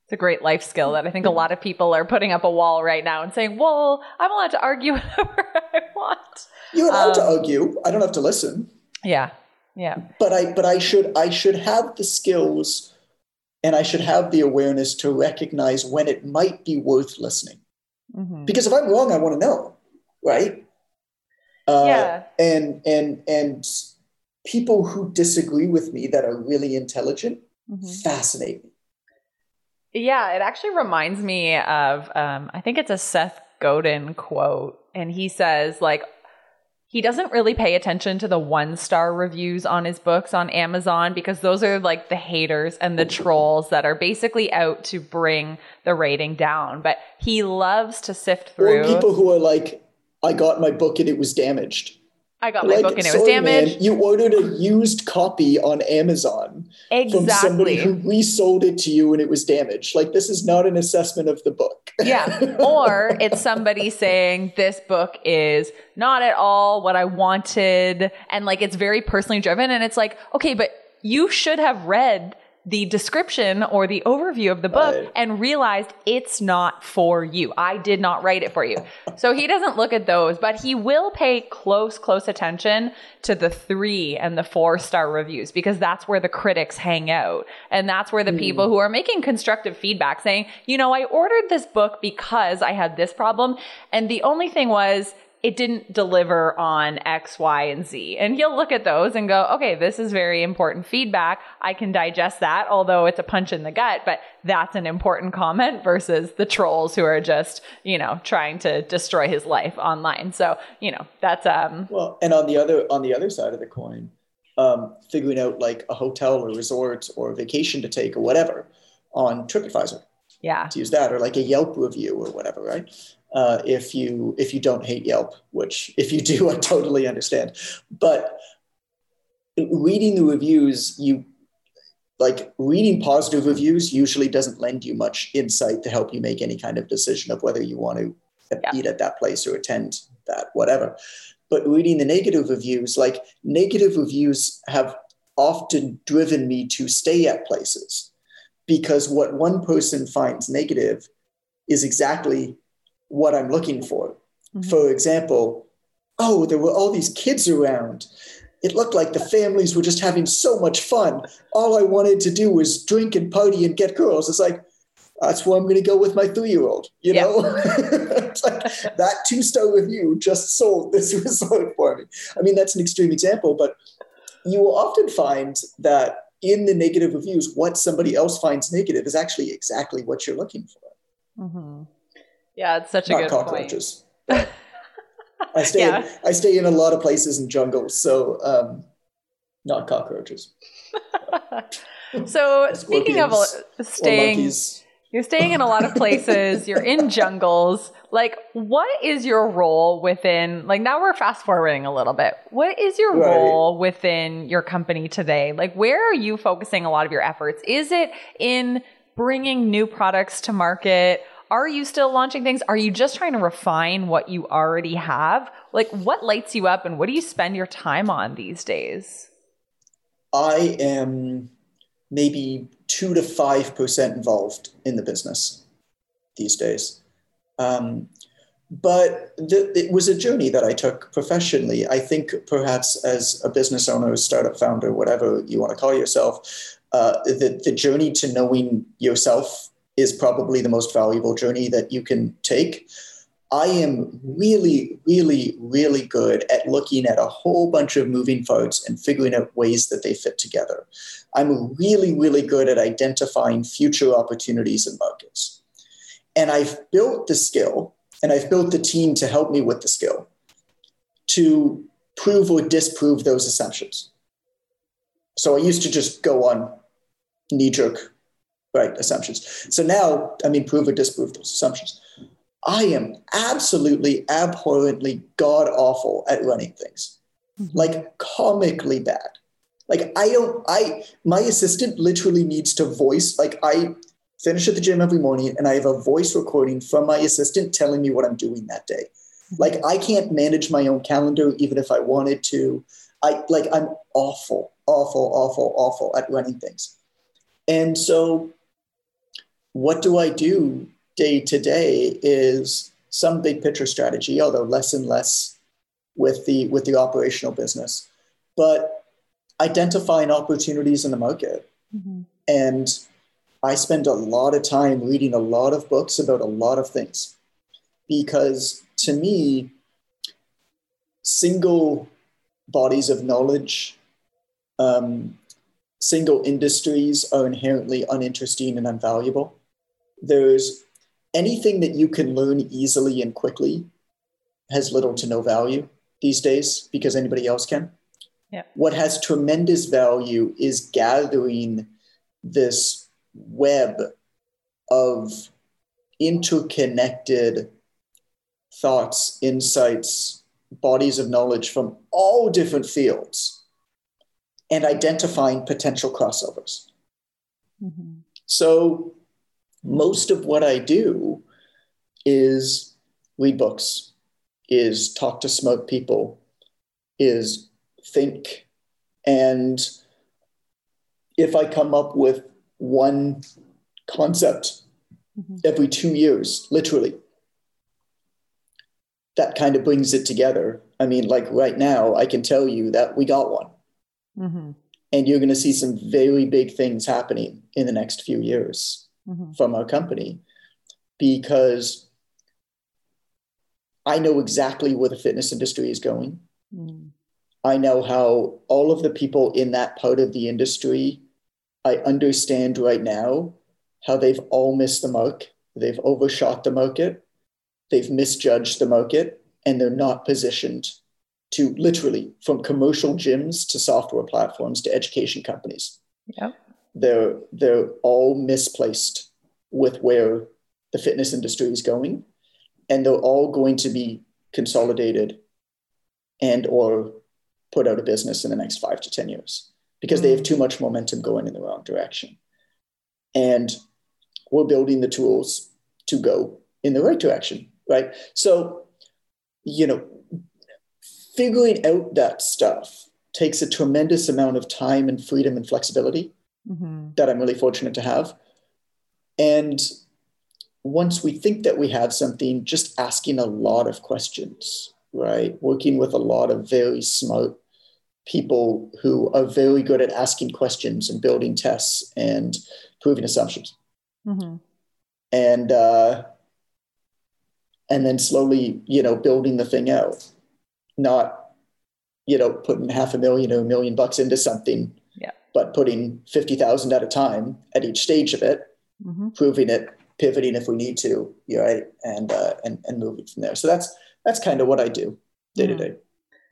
It's a great life skill that I think a lot of people are putting up a wall right now and saying, "Well, I'm allowed to argue whatever I want." You're allowed um, to argue. I don't have to listen. Yeah, yeah. But I, but I should, I should have the skills, and I should have the awareness to recognize when it might be worth listening. Mm-hmm. Because if I'm wrong, I want to know, right? Uh, yeah. And and and people who disagree with me that are really intelligent mm-hmm. fascinate me. Yeah, it actually reminds me of um, I think it's a Seth Godin quote, and he says like he doesn't really pay attention to the one star reviews on his books on Amazon because those are like the haters and the trolls that are basically out to bring the rating down. But he loves to sift through. Or people who are like, I got my book and it was damaged. I got my like, book and it was damaged. Man, you ordered a used copy on Amazon exactly. from somebody who resold it to you and it was damaged. Like this is not an assessment of the book. yeah. Or it's somebody saying this book is not at all what I wanted and like it's very personally driven and it's like, okay, but you should have read the description or the overview of the book right. and realized it's not for you. I did not write it for you. So he doesn't look at those, but he will pay close, close attention to the three and the four star reviews because that's where the critics hang out. And that's where the mm. people who are making constructive feedback saying, you know, I ordered this book because I had this problem. And the only thing was, it didn't deliver on X, Y, and Z. And he'll look at those and go, okay, this is very important feedback. I can digest that, although it's a punch in the gut, but that's an important comment versus the trolls who are just, you know, trying to destroy his life online. So, you know, that's um Well, and on the other on the other side of the coin, um, figuring out like a hotel or resort or vacation to take or whatever on TripAdvisor. Yeah. To use that or like a Yelp review or whatever, right? Uh, if you if you don't hate Yelp, which if you do, I totally understand. But reading the reviews, you like reading positive reviews usually doesn't lend you much insight to help you make any kind of decision of whether you want to yeah. eat at that place or attend that, whatever. But reading the negative reviews, like negative reviews have often driven me to stay at places because what one person finds negative is exactly what I'm looking for. Mm-hmm. For example, oh, there were all these kids around. It looked like the families were just having so much fun. All I wanted to do was drink and party and get girls. It's like, that's where I'm going to go with my three year old. You yep. know, like that two star review just sold this resort for me. I mean, that's an extreme example, but you will often find that in the negative reviews, what somebody else finds negative is actually exactly what you're looking for. Mm-hmm. Yeah, it's such a Not good cockroaches. point. I stay yeah. I stay in a lot of places in jungles, so um, not cockroaches. so speaking of staying you're staying in a lot of places, you're in jungles. Like what is your role within like now we're fast forwarding a little bit. What is your right. role within your company today? Like where are you focusing a lot of your efforts? Is it in bringing new products to market? Are you still launching things? Are you just trying to refine what you already have? Like, what lights you up and what do you spend your time on these days? I am maybe two to 5% involved in the business these days. Um, but it was a journey that I took professionally. I think perhaps as a business owner, startup founder, whatever you want to call yourself, uh, the, the journey to knowing yourself is probably the most valuable journey that you can take. I am really, really, really good at looking at a whole bunch of moving parts and figuring out ways that they fit together. I'm really, really good at identifying future opportunities and markets. And I've built the skill and I've built the team to help me with the skill to prove or disprove those assumptions. So I used to just go on knee jerk right assumptions. So now, I mean, prove or disprove those assumptions. I am absolutely abhorrently god awful at running things, mm-hmm. like comically bad. Like I don't, I my assistant literally needs to voice. Like I finish at the gym every morning, and I have a voice recording from my assistant telling me what I'm doing that day. Mm-hmm. Like I can't manage my own calendar even if I wanted to. I like I'm awful, awful, awful, awful at running things. And so what do I do day to day is some big picture strategy, although less and less with the with the operational business, but identifying opportunities in the market. Mm-hmm. And I spend a lot of time reading a lot of books about a lot of things because to me, single bodies of knowledge, um, single industries are inherently uninteresting and unvaluable. There's anything that you can learn easily and quickly has little to no value these days because anybody else can. Yeah. What has tremendous value is gathering this web of interconnected thoughts, insights, bodies of knowledge from all different fields and identifying potential crossovers. Mm-hmm. So, most of what I do is read books, is talk to smart people, is think. And if I come up with one concept mm-hmm. every two years, literally, that kind of brings it together. I mean, like right now, I can tell you that we got one. Mm-hmm. And you're going to see some very big things happening in the next few years mm-hmm. from our company because I know exactly where the fitness industry is going. Mm. I know how all of the people in that part of the industry, I understand right now how they've all missed the mark. They've overshot the market they've misjudged the market and they're not positioned to literally from commercial gyms to software platforms to education companies. Yep. They're they're all misplaced with where the fitness industry is going and they're all going to be consolidated and or put out of business in the next 5 to 10 years because they have too much momentum going in the wrong direction. And we're building the tools to go in the right direction right? So, you know, figuring out that stuff takes a tremendous amount of time and freedom and flexibility mm-hmm. that I'm really fortunate to have. And once we think that we have something, just asking a lot of questions, right? Working with a lot of very smart people who are very good at asking questions and building tests and proving assumptions. Mm-hmm. And uh, and then slowly, you know, building the thing out, not, you know, putting half a million or a million bucks into something. But putting 50,000 at a time at each stage of it, mm-hmm. proving it, pivoting if we need to, right. And, uh, and, and moving from there. So that's, that's kind of what I do day to mm-hmm. day.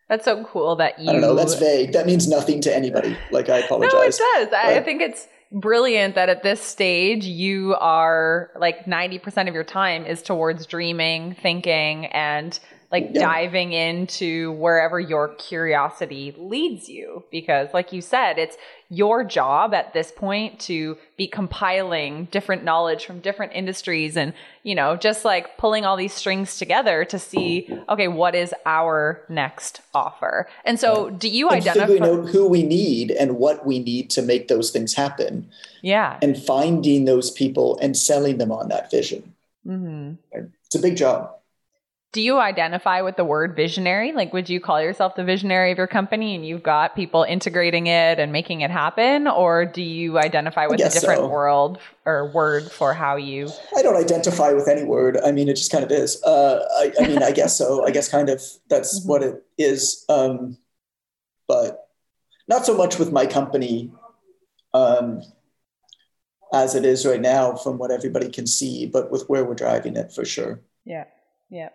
That's so cool that you. I don't know. That's vague. That means nothing to anybody. Like I apologize. no, it does. I think it's brilliant that at this stage you are like 90% of your time is towards dreaming, thinking, and like yeah. diving into wherever your curiosity leads you. Because, like you said, it's your job at this point to be compiling different knowledge from different industries and, you know, just like pulling all these strings together to see, okay, what is our next offer? And so, do you and identify figuring out who we need and what we need to make those things happen? Yeah. And finding those people and selling them on that vision. Mm-hmm. It's a big job do you identify with the word visionary? Like, would you call yourself the visionary of your company and you've got people integrating it and making it happen? Or do you identify with a different so. world or word for how you? I don't identify with any word. I mean, it just kind of is. Uh, I, I, mean, I guess so. I guess kind of that's mm-hmm. what it is. Um, but not so much with my company um, as it is right now from what everybody can see, but with where we're driving it for sure. Yeah. Yeah.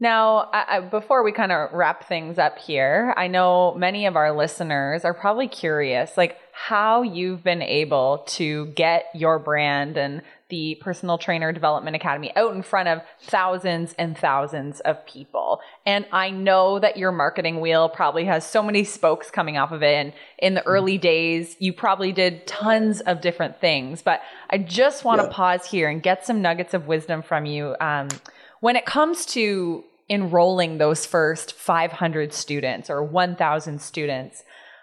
Now, I, before we kind of wrap things up here, I know many of our listeners are probably curious, like how you've been able to get your brand and the Personal Trainer Development Academy out in front of thousands and thousands of people. And I know that your marketing wheel probably has so many spokes coming off of it. And in the early days, you probably did tons of different things. But I just want to yeah. pause here and get some nuggets of wisdom from you. Um, when it comes to enrolling those first 500 students or 1,000 students,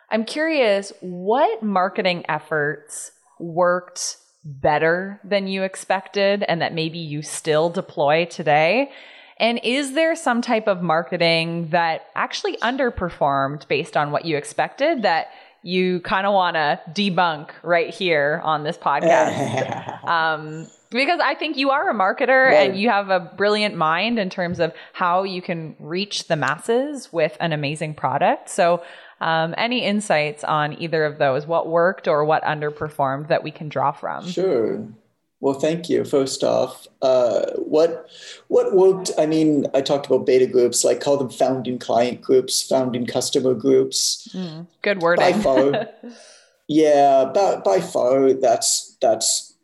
I'm curious what marketing efforts worked better than you expected and that maybe you still deploy today? And is there some type of marketing that actually underperformed based on what you expected that you kind of want to debunk right here on this podcast? um, because I think you are a marketer right. and you have a brilliant mind in terms of how you can reach the masses with an amazing product. So, um, any insights on either of those? What worked or what underperformed that we can draw from? Sure. Well, thank you. First off, uh, what what worked? I mean, I talked about beta groups, like call them founding client groups, founding customer groups. Mm, good wording. By far, yeah, by, by far, that's that's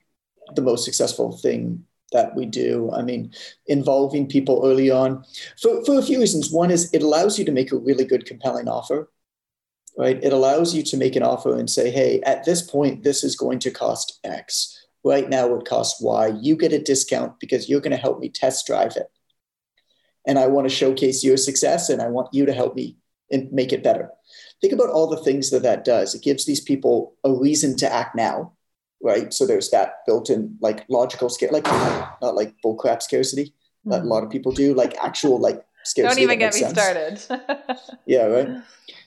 the most successful thing that we do. I mean, involving people early on for, for a few reasons. One is it allows you to make a really good, compelling offer, right? It allows you to make an offer and say, hey, at this point, this is going to cost X. Right now, it costs Y. You get a discount because you're going to help me test drive it. And I want to showcase your success and I want you to help me and make it better. Think about all the things that that does. It gives these people a reason to act now right? So there's that built-in like logical scale, like not like bullcrap scarcity that mm-hmm. a lot of people do, like actual like scarcity. Don't even get me sense. started. yeah, right.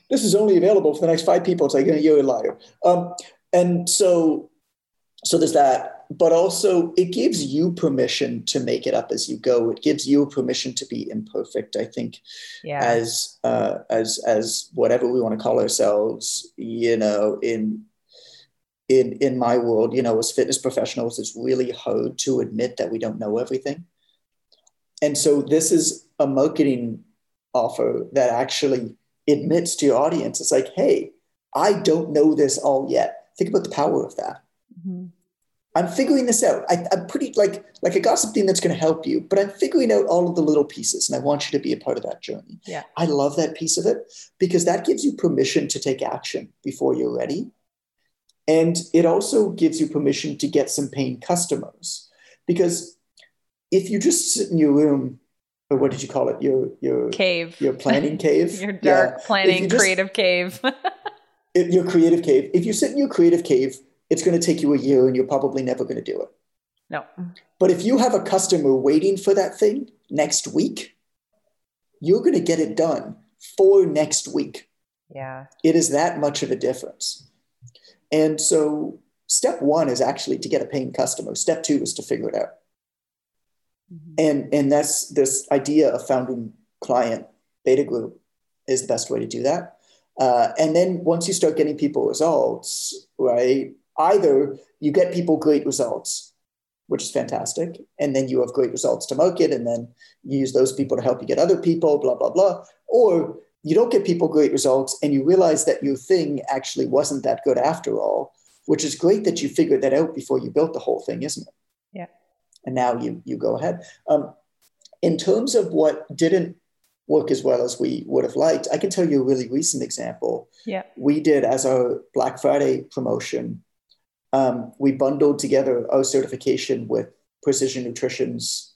This is only available for the next five people. It's like you're a liar. Um, and so, so there's that, but also it gives you permission to make it up as you go. It gives you permission to be imperfect. I think, yeah. as uh, as as whatever we want to call ourselves, you know, in in in my world, you know, as fitness professionals, it's really hard to admit that we don't know everything. And so this is a marketing offer that actually admits to your audience, it's like, hey, I don't know this all yet. Think about the power of that. Mm-hmm. I'm figuring this out. I, am pretty like like I got something that's going to help you, but I'm figuring out all of the little pieces, and I want you to be a part of that journey. Yeah, I love that piece of it because that gives you permission to take action before you're ready, and it also gives you permission to get some paying customers. Because if you just sit in your room, or what did you call it? Your your cave. Your planning cave. your dark yeah. planning just, creative cave. it, your creative cave. If you sit in your creative cave, it's going to take you a year and you're probably never going to do it. No. But if you have a customer waiting for that thing next week, you're going to get it done for next week. Yeah. It is that much of a difference. And so step one is actually to get a paying customer. Step two is to figure it out. Mm-hmm. And, and that's this idea of founding client beta group is the best way to do that. Uh, and then once you start getting people results, right, either you get people great results, which is fantastic, and then you have great results to market, and then you use those people to help you get other people, blah, blah, blah. Or you don't get people great results and you realize that your thing actually wasn't that good after all, which is great that you figured that out before you built the whole thing, isn't it? Yeah. And now you you go ahead. Um, in terms of what didn't work as well as we would have liked, I can tell you a really recent example. Yeah. We did as our Black Friday promotion. Um, we bundled together our certification with Precision Nutrition's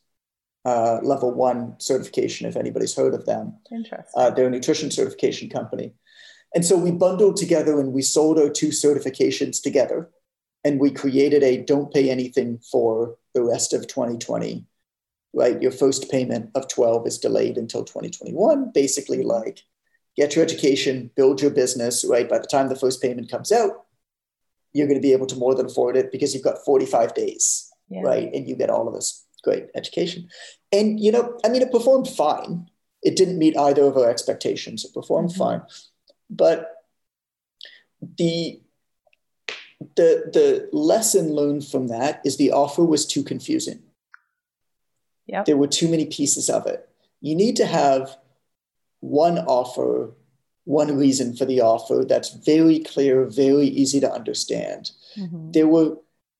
uh, level one certification, if anybody's heard of them. Interesting. Uh, they're a nutrition certification company. And so we bundled together and we sold our two certifications together. And we created a don't pay anything for the rest of 2020. Right? Your first payment of 12 is delayed until 2021. Basically, like get your education, build your business, right? By the time the first payment comes out, you're going to be able to more than afford it because you've got 45 days, yeah. right? And you get all of this great education. And, you know, I mean, it performed fine. It didn't meet either of our expectations. It performed mm-hmm. fine. But the the the lesson learned from that is the offer was too confusing. Yep. There were too many pieces of it. You need to have one offer, one reason for the offer that's very clear, very easy to understand. Mm-hmm. There were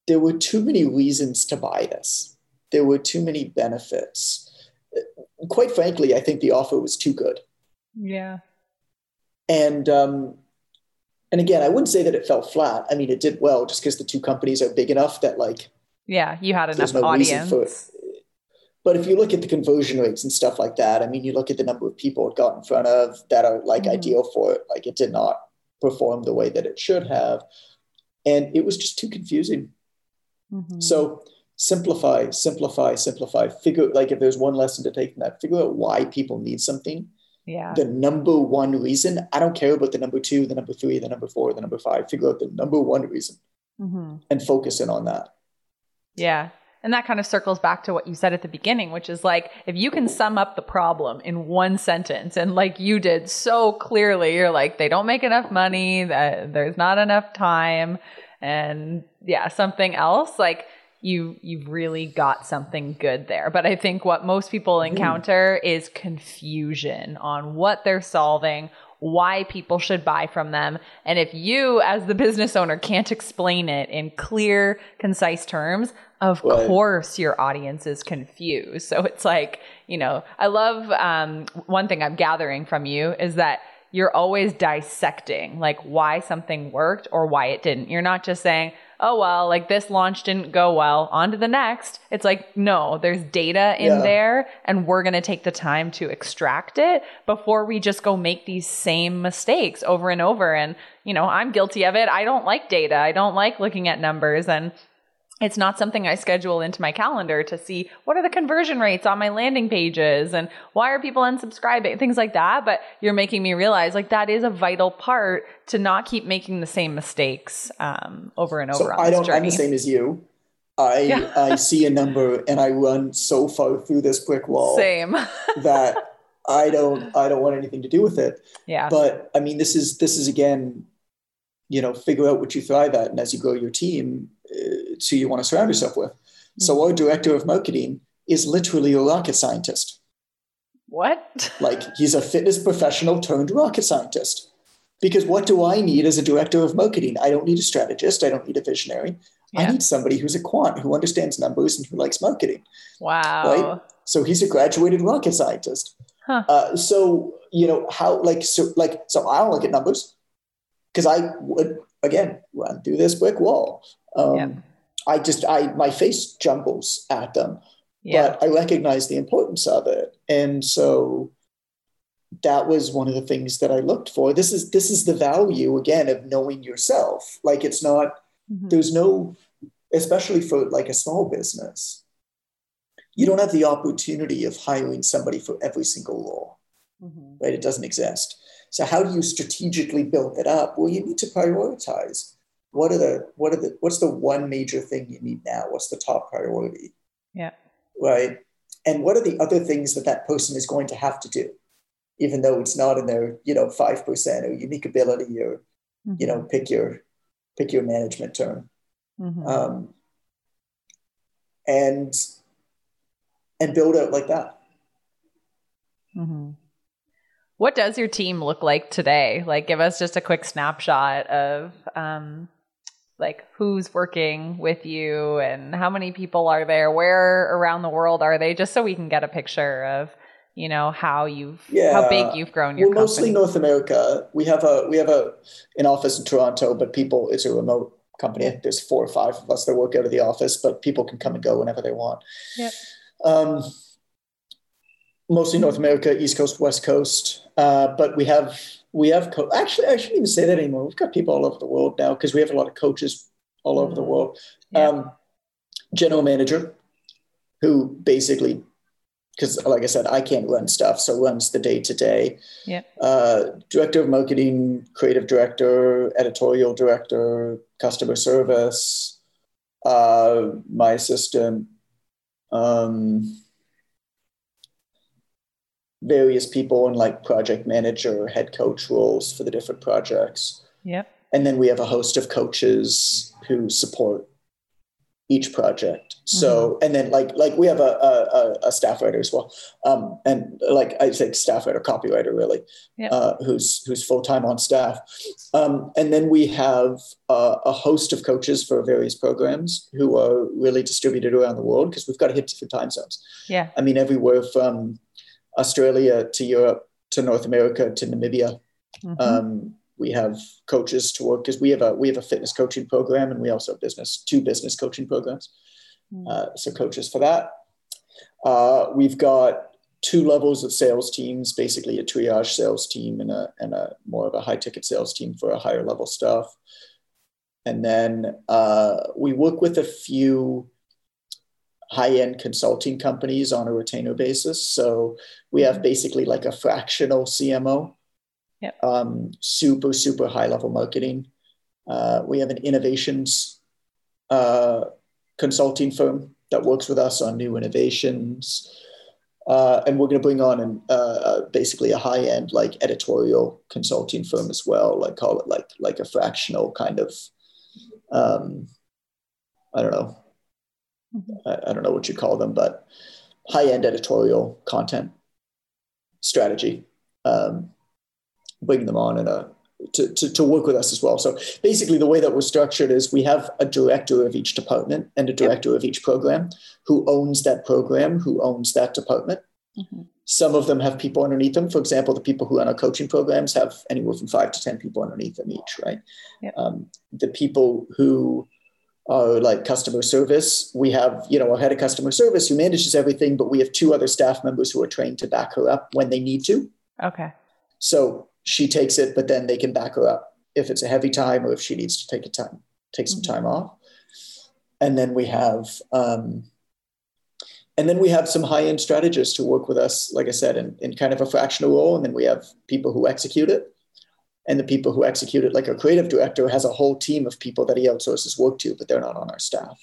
there were too many reasons to buy this there were too many benefits. Quite frankly, I think the offer was too good. Yeah. And um, and again, I wouldn't say that it fell flat. I mean, it did well just because the two companies are big enough that like yeah, you had enough no audience. For, but if you look at the conversion rates and stuff like that, I mean, you look at the number of people it got in front of that are like mm-hmm. ideal for it. Like it did not perform the way that it should have, and it was just too confusing Mm-hmm. So simplify, simplify, simplify. Figure like if there's one lesson to take from that, figure out why people need something. Yeah. The number one reason. I don't care about the number two, the number three, the number four, the number five. Figure out the number one reason mm-hmm. and focus in on that. Yeah. And that kind of circles back to what you said at the beginning, which is like if you can sum up the problem in one sentence and like you did so clearly, you're like, they don't make enough money, that there's not enough time, and yeah, something else, like you you've really got something good there. But I think what most people encounter mm. is confusion on what they're solving, why people should buy from them. And if you, as the business owner, can't explain it in clear, concise terms, of right. course your audience is confused. So it's like, you know, I love um, one thing I'm gathering from you is that you're always dissecting like why something worked or why it didn't. You're not just saying, oh, well, like this launch didn't go well, on to the next. It's like, no, there's data in yeah. there and we're going to take the time to extract it before we just go make these same mistakes over and over. And, you know, I'm guilty of it. I don't like data. I don't like looking at numbers. And it's not something I schedule into my calendar to see what are the conversion rates on my landing pages and why are people unsubscribing, things like that. But you're making me realize like that is a vital part to not keep making the same mistakes um, over and over. So I don't. Journey. I'm the same as you. I yeah. I see a number and I run so far through this brick wall. Same. that I don't I don't want anything to do with it. Yeah. But I mean, this is this is again, you know, figure out what you thrive at, and as you grow your team, it's who you want to surround yourself with. Mm-hmm. So our director of marketing is literally a rocket scientist. What? like he's a fitness professional turned rocket scientist. Because what do I need as a director of marketing? I don't need a strategist. I don't need a visionary. Yeah. I need somebody who's a quant who understands numbers and who likes marketing. Wow. Right. So he's a graduated rocket scientist. Huh. Uh, so you know how like so like so I don't look at numbers because I would again run through this brick wall. Um, yeah. I just I my face jumbles at them, yeah. but I recognize the importance of it, and so that was one of the things that I looked for. This is this is the value again of knowing yourself. Like it's not mm-hmm. there's no especially for like a small business. You don't have the opportunity of hiring somebody for every single role. Mm-hmm. Right? It doesn't exist. So how do you strategically build it up? Well, you need to prioritize what are the what are the what's the one major thing you need now what's the top priority yeah right and what are the other things that that person is going to have to do even though it's not in their you know 5% or unique ability or mm-hmm. you know pick your pick your management term mm-hmm. um, and and build out like that mm-hmm. What does your team look like today? Like give us just a quick snapshot of um, like who's working with you and how many people are there? Where around the world are they? Just so we can get a picture of you know how you've yeah. how big you've grown your well, mostly north america. We have a we have a an office in toronto but people it's a remote company. There's four or five of us that work out of the office but people can come and go whenever they want. Yep. um, mostly north america east coast west coast uh, but we have we have co- actually I shouldn't even say that anymore. We've got people all over the world now because we have a lot of coaches all over the mm-hmm. world. Yeah. Um, general manager, who basically, because like I said, I can't run stuff, so runs the day to day. Yeah. Director of marketing, creative director, editorial director, customer service. Uh, my assistant. Um, various people in like project manager, head coach roles for the different projects. Yep. And then we have a host of coaches who support each project. So, mm-hmm. and then like like we have a, a, a staff writer as well, um, and like I say, staff writer, copywriter, really, yep. uh, who's who's full time on staff. Um, and then we have uh, a host of coaches for various programs who are really distributed around the world because we've got to hit different time zones. Yeah, I mean everywhere from Australia to Europe to North America to Namibia. Mm-hmm. Um, we have coaches to work because we have a we have a fitness coaching program and we also have business two business coaching programs. Mm-hmm. Uh, so coaches for that. Uh, we've got two levels of sales teams, basically a triage sales team and a and a more of a high ticket sales team for a higher level stuff. And then uh, we work with a few high end consulting companies on a retainer basis. So we have basically like a fractional CMO, Yep. um, super, super high level marketing. Uh, we have an innovations uh, consulting firm that works with us on new innovations. Uh, and we're going to bring on an, uh, basically a high end like editorial consulting firm as well, like call it like like a fractional kind of, um, I don't know, I, I don't know what you call them, but high end editorial content strategy. Um, bring them on and a to, to, to work with us as well. So basically, the way that we're structured is we have a director of each department and a director of each program who owns that program, who owns that department. Mhm. Some of them have people underneath them. For example, the people who run our coaching programs have anywhere from five to 10 people underneath them each, right? Yep. Um, the people who are like customer service, we have, you know, a head of customer service who manages everything, but we have two other staff members who are trained to back her up when they need to. Okay. So she takes it, but then they can back her up if it's a heavy time or if she needs to take a time, take some Mhm. time off. And then we have, um, and then we have some high-end strategists who work with us, like I said, in, in kind of a fractional role. And then we have people who execute it. And the people who execute it, like our creative director, has a whole team of people that he outsources work to, but they're not on our staff.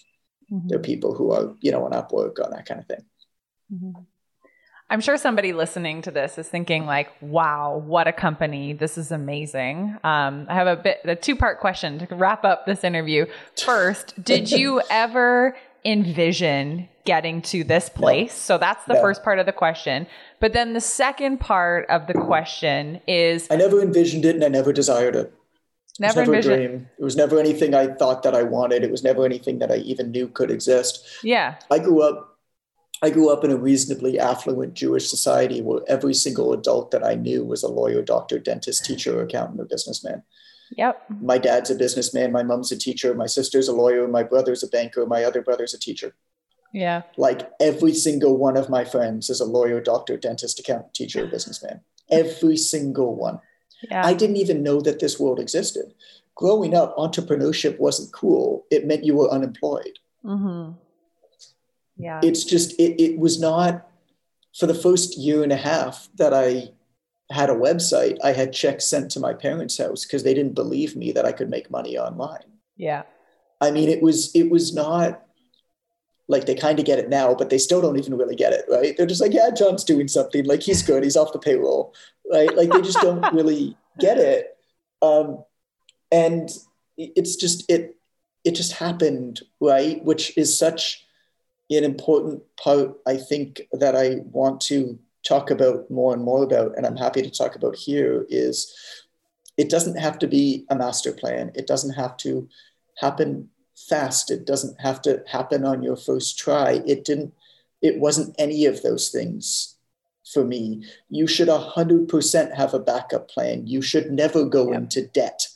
Mhm. They're people who are, you know, on Upwork, on that kind of thing. Mhm. I'm sure somebody listening to this is thinking like, "Wow, what a company! This is amazing." Um, I have a bit a two part question to wrap up this interview. First, did you ever envision getting to this place? So that's the No. first part of the question. But then the second part of the question is I never envisioned it and I never desired it. never it was never a dream. It was never anything I thought that I wanted. It was never anything that I even knew could exist. Yeah. I grew up I grew up in a reasonably affluent Jewish society where every single adult that I knew was a lawyer, doctor, dentist, teacher, accountant, or businessman. Yep. My dad's a businessman, my mom's a teacher, my sister's a lawyer, my brother's a banker, my other brother's a teacher. Yeah. Like every single one of my friends is a lawyer, doctor, dentist, accountant, teacher, or businessman. Every single one. Yeah. I didn't even know that this world existed. Growing up, entrepreneurship wasn't cool. It meant you were unemployed. mm-hmm. Yeah. It's just, it, it was not, for the first year and a half that I had a website, I had checks sent to my parents' house because they didn't believe me that I could make money online. yeah. I mean, it was, it was not like they kind of get it now, but they still don't even really get it, right? They're just like, yeah, John's doing something. Like he's good. He's off the payroll, right? Like they just don't really get it. Um, and it's just, it, it just happened, right? Which is such an important part, I think, that I want to talk about more and more about, and I'm happy to talk about here is it doesn't have to be a master plan. It doesn't have to happen fast. It doesn't have to happen on your first try. It didn't, it wasn't any of those things for me. You should 100% have a backup plan. You should never go Yep. into debt.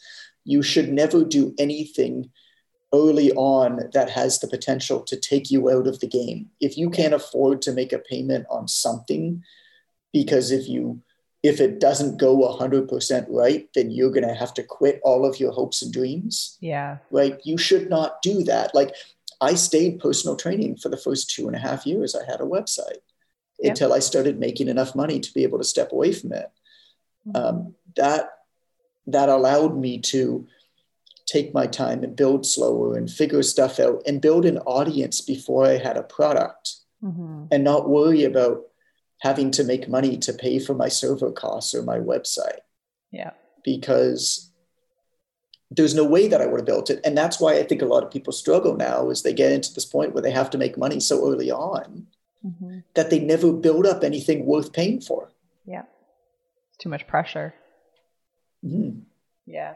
You should never do anything early on that has the potential to take you out of the game. If you can't afford to make a payment on something, because if you if it doesn't go 100% right, then you're going to have to quit all of your hopes and dreams, Yeah. right? You should not do that. Like I stayed personal training for the first two and a half years. I had a website Yeah. until I started making enough money to be able to step away from it. Um, that that allowed me to take my time and build slower and figure stuff out and build an audience before I had a product Mm-hmm. and not worry about having to make money to pay for my server costs or my website Yeah. because there's no way that I would have built it. And that's why I think a lot of people struggle now is they get into this point where they have to make money so early on Mm-hmm. that they never build up anything worth paying for. Yeah. It's too much pressure. Mhm. Yeah.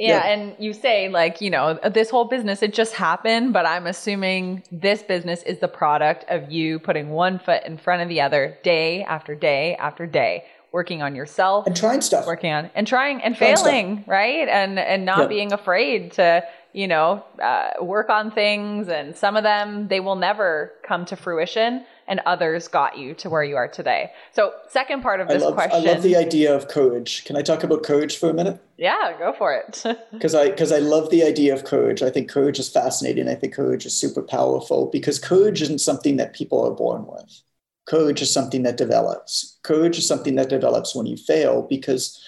Yeah. Yeah, and you say like, you know, this whole business it just happened, but I'm assuming this business is the product of you putting one foot in front of the other day after day after day, working on yourself, And trying stuff. working on and trying and Trying stuff. failing, right? And and not Yeah. being afraid to you know, uh, work on things, and some of them they will never come to fruition, and others got you to where you are today. So, second part of this I love, question. I love the idea of courage. Can I talk about courage for a minute? Yeah, go for it. Because I because I love the idea of courage. I think courage is fascinating. I think courage is super powerful because courage isn't something that people are born with. Courage is something that develops. Courage is something that develops when you fail because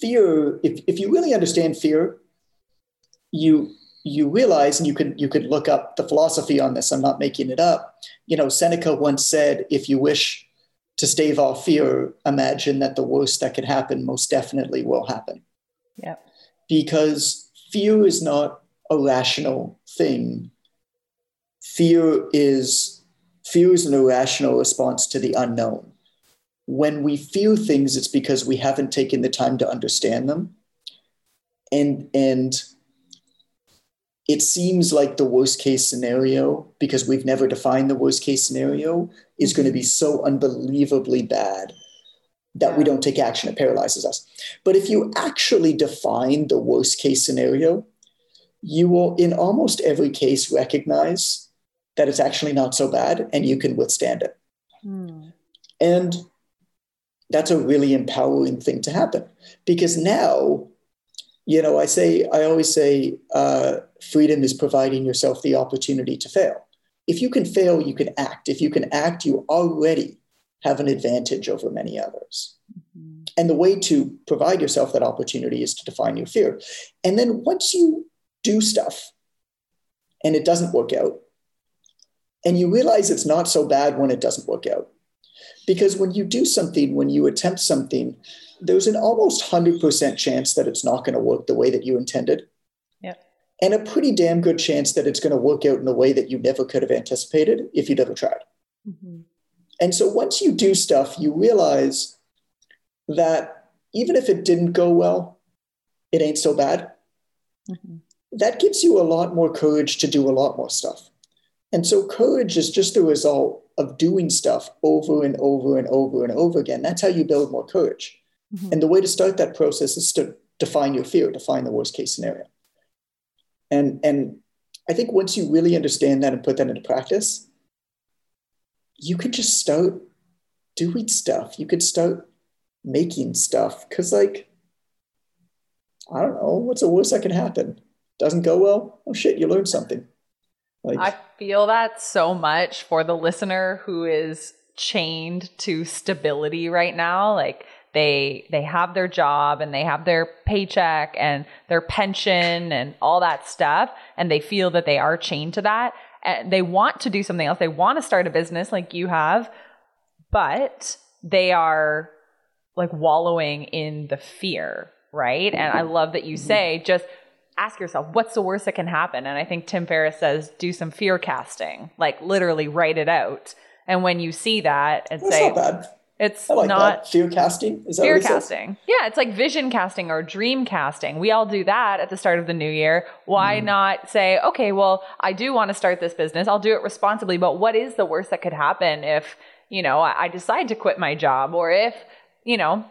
fear, if, if you really understand fear, you you realize and you could you could look up the philosophy on this i'm not making it up. You know seneca once said if you wish to stave off fear imagine that the worst that could happen most definitely will happen. Yeah. Because fear is not a rational thing. Fear is fear is an irrational response to the unknown. When we fear things it's because we haven't taken the time to understand them. And and it seems like the worst case scenario because we've never defined the worst case scenario is going to be so unbelievably bad that we don't take action it paralyzes us. But if you actually define the worst case scenario you will in almost every case recognize that it's actually not so bad and you can withstand it. Hmm. and that's a really empowering thing to happen because now you know i say i always say uh, freedom is providing yourself the opportunity to fail. If you can fail you can act. If you can act you already have an advantage over many others. Mhm. and the way to provide yourself that opportunity is to define your fear. And then once you do stuff and it doesn't work out and you realize it's not so bad when it doesn't work out because when you do something when you attempt something there's an almost 100% chance that it's not going to work the way that you intended Yep. and a pretty damn good chance that it's going to work out in a way that you never could have anticipated if you'd ever tried Mhm. and so once you do stuff, you realize that even if it didn't go well, it ain't so bad. Mhm. That gives you a lot more courage to do a lot more stuff. And so courage is just the result of doing stuff over and over and over and over again. That's how you build more courage. Mhm. And the way to start that process is to define your fear, define the worst case scenario. And and I think once you really understand that and put that into practice, you could just start doing stuff. You could start making stuff. Cause like, I don't know, what's the worst that can happen? Doesn't go well? Oh shit, you learned something. Like I feel that so much for the listener who is chained to stability right now. Like they they have their job and they have their paycheck and their pension and all that stuff and they feel that they are chained to that and they want to do something else. They want to start a business like you have, but they are like wallowing in the fear, right? And I love that you say just ask yourself what's the worst that can happen and i think tim ferriss says do some fear casting like literally write it out and when you see that and that's say not bad. It's like not that. Fear casting. Is that fear casting yeah it's like vision casting or dream casting we all do that at the start of the new year why Mm-hmm. not say okay well i do want to start this business i'll do it responsibly but what is the worst that could happen if you know i, I decide to quit my job or if you know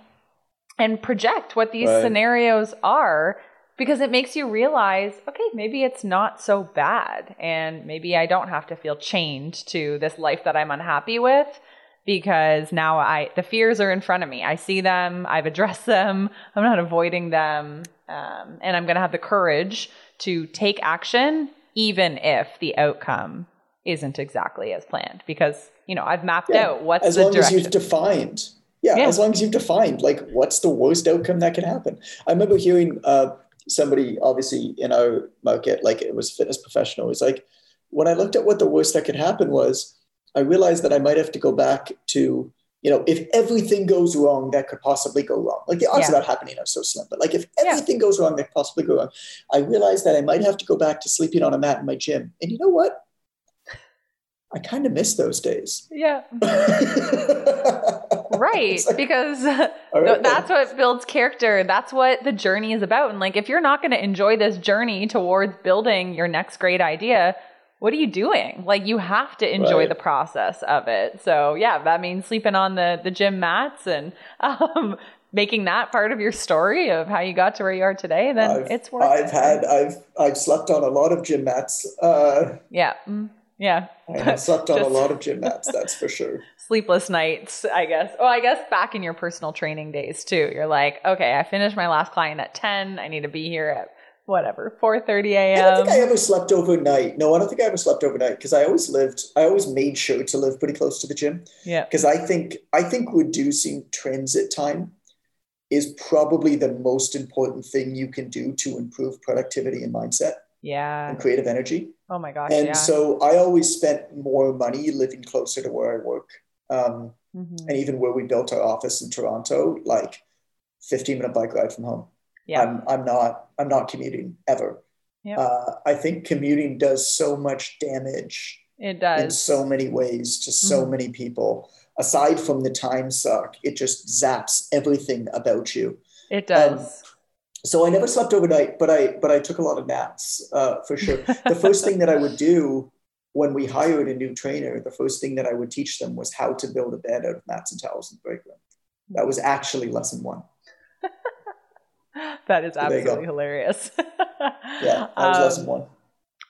and project what these Right. scenarios are because it makes you realize okay maybe it's not so bad and maybe i don't have to feel chained to this life that i'm unhappy with because now i the fears are in front of me. I see them i've addressed them i'm not avoiding them um, and i'm going to have the courage to take action even if the outcome isn't exactly as planned. Because you know i've mapped Yeah, out what's as the long as you've defined. Yeah, Yeah. as long as you've defined like what's the worst outcome that can happen. I remember hearing uh, somebody obviously in our market like it was a fitness professional was like when i looked at what the worst that could happen was i realized that i might have to go back to you know if everything goes wrong that could possibly go wrong. Like the odds Yeah. of that happening are so slim but like if Yeah. everything goes wrong that could possibly go wrong. I realized that i might have to go back to sleeping on a mat in my gym. And you know what? I kind of miss those days. Yeah. Right like, because right, that's what builds character. That's what the journey is about. And like if you're not going to enjoy this journey towards building your next great idea what are you doing like you have to enjoy Right. the process of it so yeah that means sleeping on the the gym mats and um making that part of your story of how you got to where you are today, then I've, it's worth I've it. had I've I've slept on a lot of gym mats. Uh, yeah. Mm, yeah. I have slept on a lot of gym mats. That's for sure. Sleepless nights, I guess. Oh, I guess back in your personal training days too. You're like, okay, I finished my last client at 10. I need to be here at whatever, 4:30 I don't think I a.m. ever slept overnight. No, I don't think I ever slept overnight because I always lived. I always made sure to live pretty close to the gym Yeah. because I think I think reducing transit time is probably the most important thing you can do to improve productivity and mindset Yeah. and creative energy. Oh my gosh. And yeah. so I always spent more money living closer to where I work. Um, Mhm. and even where we built our office in Toronto, like 15 minute bike ride from home. Yeah. I'm, I'm not, I'm not commuting ever. Yep. Uh, I think commuting does so much damage It does in so many ways to so Mhm. many people. Aside from the time suck, it just zaps everything about you. It does. So I never slept overnight, but I but I took a lot of naps uh, for sure. The first thing that I would do when we hired a new trainer, the first thing that I would teach them was how to build a bed out of mats and towels in the break room. That was actually lesson one. that is there you go. absolutely hilarious. Yeah, that was Um, lesson one.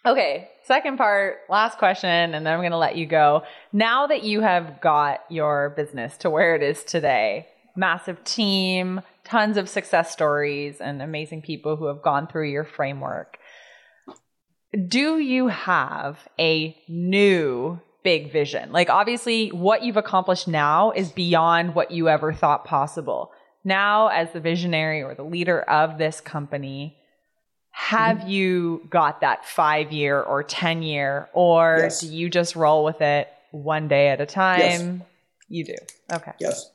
Okay, second part, last question, and then I'm going to let you go. Now that you have got your business to where it is today, massive team, tons of success stories, and amazing people who have gone through your framework, do you have a new big vision? Like, obviously, what you've accomplished now is beyond what you ever thought possible. Now, as the visionary or the leader of this company, have you got that five year or 10 year, or Yes. do you just roll with it one day at a time? Yes. You do. Okay. Yes.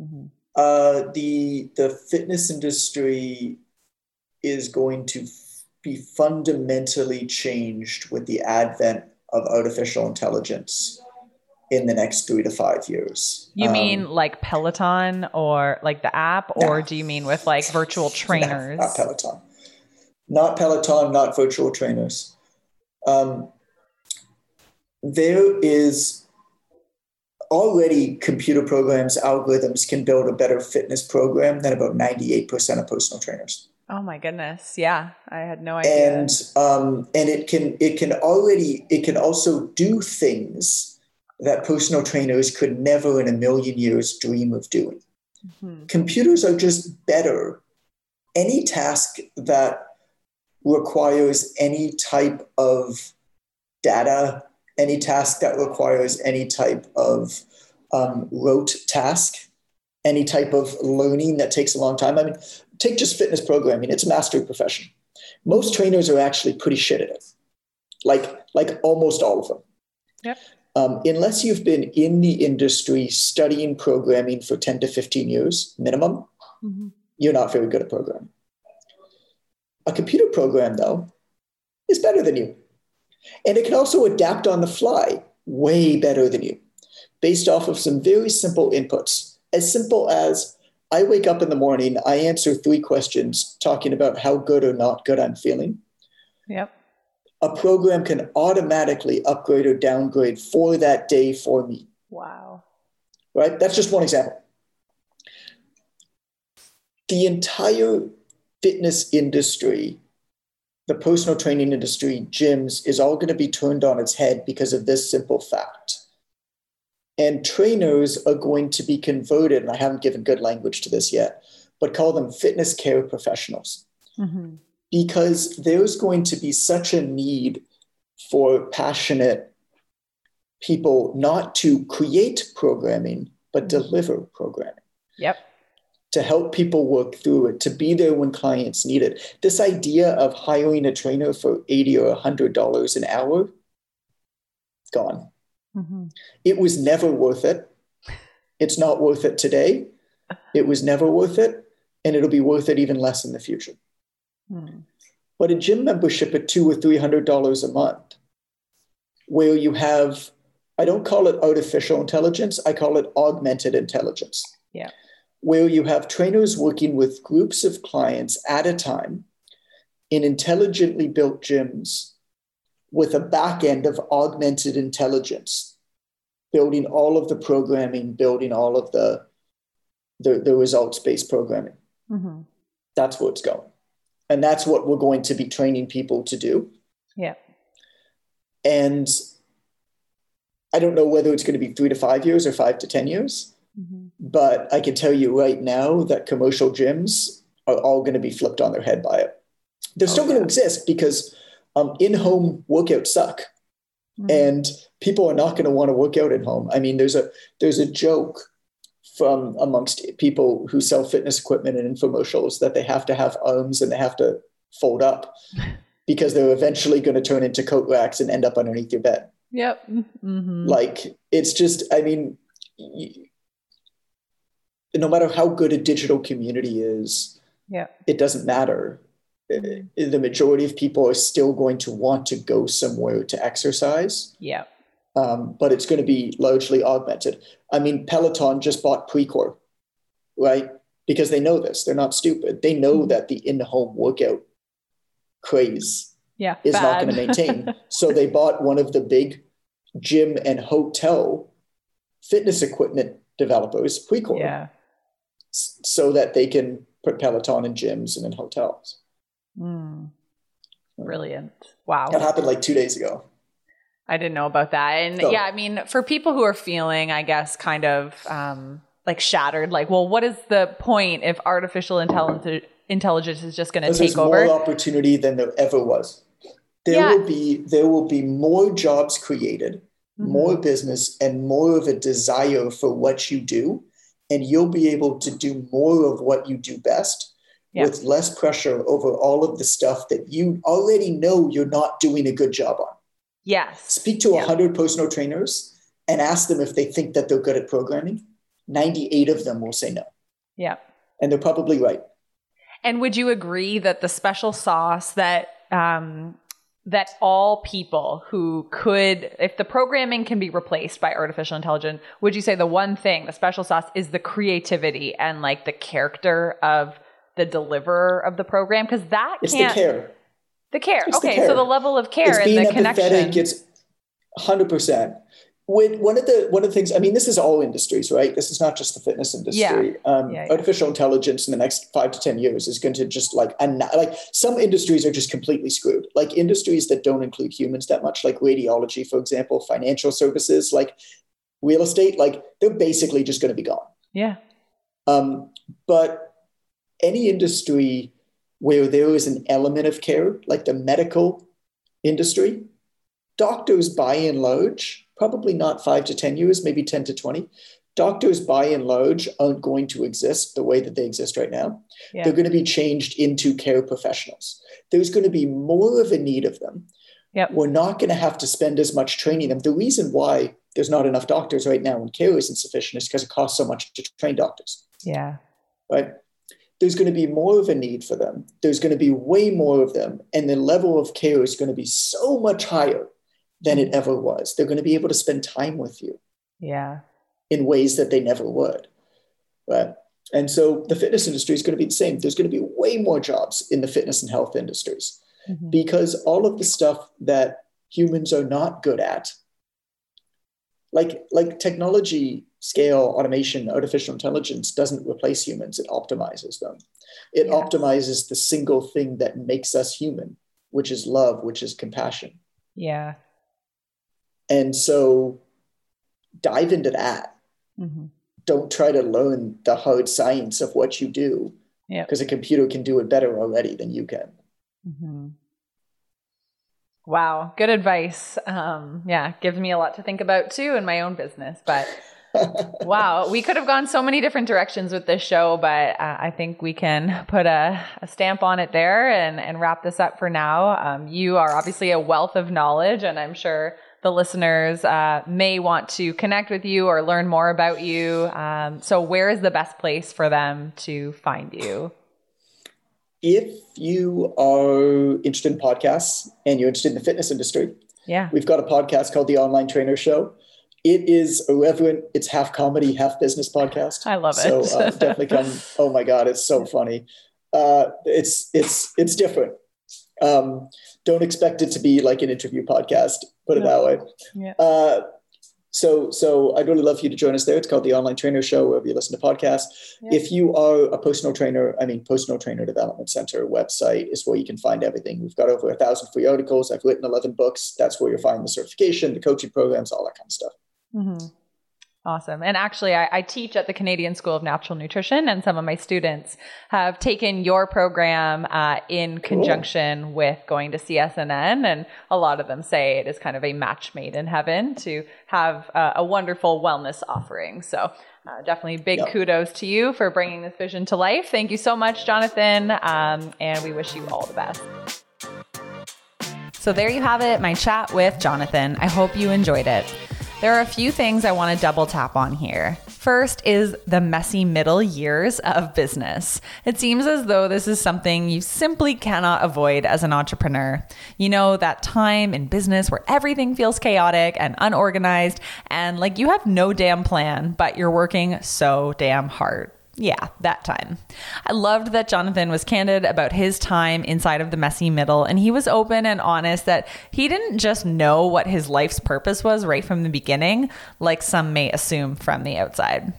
Mhm. Uh, the the fitness industry is going to be fundamentally changed with the advent of artificial intelligence in the next three to five years. You Um, mean like Peloton or like the app, or No. do you mean with like virtual trainers? Not, not Peloton. Not Peloton, not virtual trainers. Um, there is already computer programs, algorithms can build a better fitness program than about 98% of personal trainers. oh my goodness. Yeah. I had no idea. And um, and it can it can already it can also do things that personal trainers could never in a million years dream of doing Mhm. computers are just better. Any task that requires any type of data, any task that requires any type of um, rote task, any type of learning that takes a long time. I mean, take just fitness programming, it's a mastery profession. Most trainers are actually pretty shit at it, like, like almost all of them. Yep. Um, unless you've been in the industry studying programming for 10 to 15 years minimum, Mhm. you're not very good at programming. A computer program, though, is better than you. And it can also adapt on the fly way better than you, based off of some very simple inputs. As simple as I wake up in the morning, I answer three questions talking about how good or not good I'm feeling Yep. A program can automatically upgrade or downgrade for that day for me, Wow. right? That's just one example. The entire fitness industry, the personal training industry, gyms, is all going to be turned on its head because of this simple fact. And trainers are going to be converted, and I haven't given good language to this yet, but call them fitness care professionals Mhm. Because there's going to be such a need for passionate people not to create programming, but deliver programming, Yep. to help people work through it, to be there when clients need it. This idea of hiring a trainer for 80 or $100 an hour, gone. Mhm. It was never worth it. It's not worth it today. It was never worth it, and it'll be worth it even less in the future. But a gym membership at two or three hundred dollars a month, where you have, I don't call it artificial intelligence, I call it augmented intelligence. Yeah. Where you have trainers working with groups of clients at a time in intelligently built gyms with a back end of augmented intelligence, building all of the programming, building all of the the, the results based programming. Mm-hmm. That's where it's going. And that's what we're going to be training people to do. Yeah. And I don't know whether it's going to be three to five years or five to 10 years, Mm-hmm. but I can tell you right now that commercial gyms are all going to be flipped on their head by it. They're still going yeah. to exist because um, in home workouts suck Mm-hmm. and people are not going to want to work out at home. I mean, there's a there's a joke from amongst people who sell fitness equipment and infomercials that they have to have arms and they have to fold up because they're eventually going to turn into coat racks and end up underneath your bed. Yep. Mm-hmm. Like it's just, I mean, no matter how good a digital community is, Yeah. it doesn't matter. Uh, The majority of people are still going to want to go somewhere to exercise, Yeah. Um, but it's going to be largely augmented. I mean, Peloton just bought Precor, right? Because they know this. They're not stupid. They know that the in-home workout craze Yeah. is not going to maintain. so they bought one of the big gym and hotel fitness equipment developers, Precor, yeah. so that they can put Peloton in gyms and in hotels. Mm. Brilliant. Wow. That happened like two days ago. I didn't know about that. And So- yeah, I mean, for people who are feeling, I guess, kind of um, like shattered, like, well, what is the point if artificial intelligence intelligence is just going to take over? more opportunity than there ever was. There Yeah. will be there will be more jobs created, Mhm. more business, and more of a desire for what you do, and you'll be able to do more of what you do best Yeah. with less pressure over all of the stuff that you already know you're not doing a good job on. Yes. Speak to a Yeah. 100 personal trainers and ask them if they think that they're good at programming. 98 of them will say no. Yeah. And they're probably right. And would you agree that the special sauce that um, that all people who could, if the programming can be replaced by artificial intelligence, would you say the one thing, the special sauce, is the creativity and like the character of the deliverer of the program? Because that It's can't the care. The care. It's the okay, care. so the level of care it's and being the connection. It's 100%. With one of the one of the things, I mean, this is all industries, right? This is not just the fitness industry. Um, Yeah, yeah. Artificial intelligence in the next five to ten years is going to just like anni- like some industries are just completely screwed. Like industries that don't include humans that much, like radiology, for example, financial services, like real estate, like they're basically just going to be gone. yeah. Um, but any industry where there is an element of care, like the medical industry, doctors by and large, probably not five to 10 years, maybe 10 to 20, doctors by and large aren't going to exist the way that they exist right now. Yeah. They're going to be changed into care professionals. There's going to be more of a need of them. Yep. We're not going to have to spend as much training them. The reason why there's not enough doctors right now and care isn't sufficient is because it costs so much to train doctors Yeah. right? There's going to be more of a need for them. There's going to be way more of them. And the level of care is going to be so much higher than it ever was. They're going to be able to spend time with you Yeah. in ways that they never would, right? And so the fitness industry is going to be the same. There's going to be way more jobs in the fitness and health industries Mhm. because all of the stuff that humans are not good at like like technology scale automation artificial intelligence doesn't replace humans it optimizes them it Yes. optimizes the single thing that makes us human which is love which is compassion Yeah. and so dive into that hmm don't try to learn the hard science of what you do Yeah. because a computer can do it better already than you can hmm Wow, good advice. Um, yeah, gives me a lot to think about too in my own business. But wow, we could have gone so many different directions with this show, but uh, I think we can put a, a stamp on it there and, and wrap this up for now. Um, you are obviously a wealth of knowledge, and I'm sure the listeners uh, may want to connect with you or learn more about you. Um, so, where is the best place for them to find you? if you are interested in podcasts and you're interested in the fitness industry, Yeah. we've got a podcast called The Online Trainer Show. It is irreverent. It's half comedy, half business podcast. I love So it. uh, definitely come. Oh my God, it's so funny. Uh, it's it's it's different. Um, don't expect it to be like an interview podcast. Put it No. that way. Yeah. Uh, So, so I'd really love for you to join us there. It's called the Online Trainer Show, wherever you listen to podcasts. Yeah. If you are a personal trainer, I mean, Personal Trainer Development Center website is where you can find everything. We've got over a thousand free articles. I've written 11 books. That's where you'll find the certification, the coaching programs, all that kind of stuff. Mm-hmm. Awesome. And actually, I, I, teach at the Canadian School of Natural Nutrition, and some of my students have taken your program uh, in cool. conjunction with going to CSNN. And a lot of them say it is kind of a match made in heaven to have uh, a wonderful wellness offering. So, uh, definitely big yep. kudos to you for bringing this vision to life. Thank you so much, Jonathan. Um, and we wish you all the best. So, there you have it, my chat with Jonathan. I hope you enjoyed it. There are a few things I want to double tap on here. First is the messy middle years of business. It seems as though this is something you simply cannot avoid as an entrepreneur. You know, that time in business where everything feels chaotic and unorganized and like you have no damn plan, but you're working so damn hard yeah, that time. I loved that Jonathan was candid about his time inside of the messy middle, and he was open and honest that he didn't just know what his life's purpose was right from the beginning, like some may assume from the outside.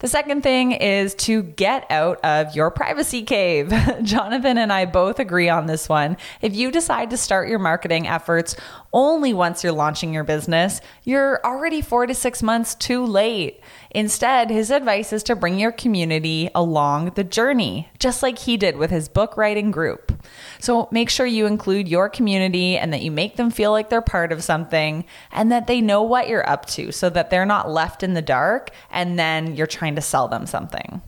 The second thing is to get out of your privacy cave. Jonathan and I both agree on this one. If you decide to start your marketing efforts only once you're launching your business, you're already four to six months too late. Instead, his advice is to bring your community along the journey, just like he did with his book writing group. So make sure you include your community and that you make them feel like they're part of something and that they know what you're up to so that they're not left in the dark and then you're trying to sell them something.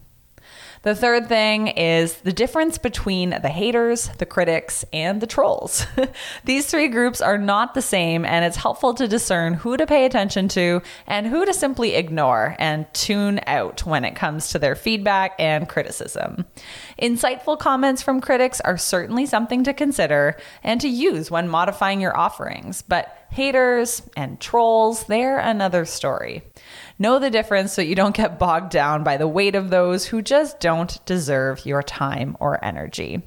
The third thing is the difference between the haters, the critics, and the trolls. These three groups are not the same, and it's helpful to discern who to pay attention to and who to simply ignore and tune out when it comes to their feedback and criticism. Insightful comments from critics are certainly something to consider and to use when modifying your offerings, but haters and trolls, they're another story. Know the difference so you don't get bogged down by the weight of those who just don't deserve your time or energy.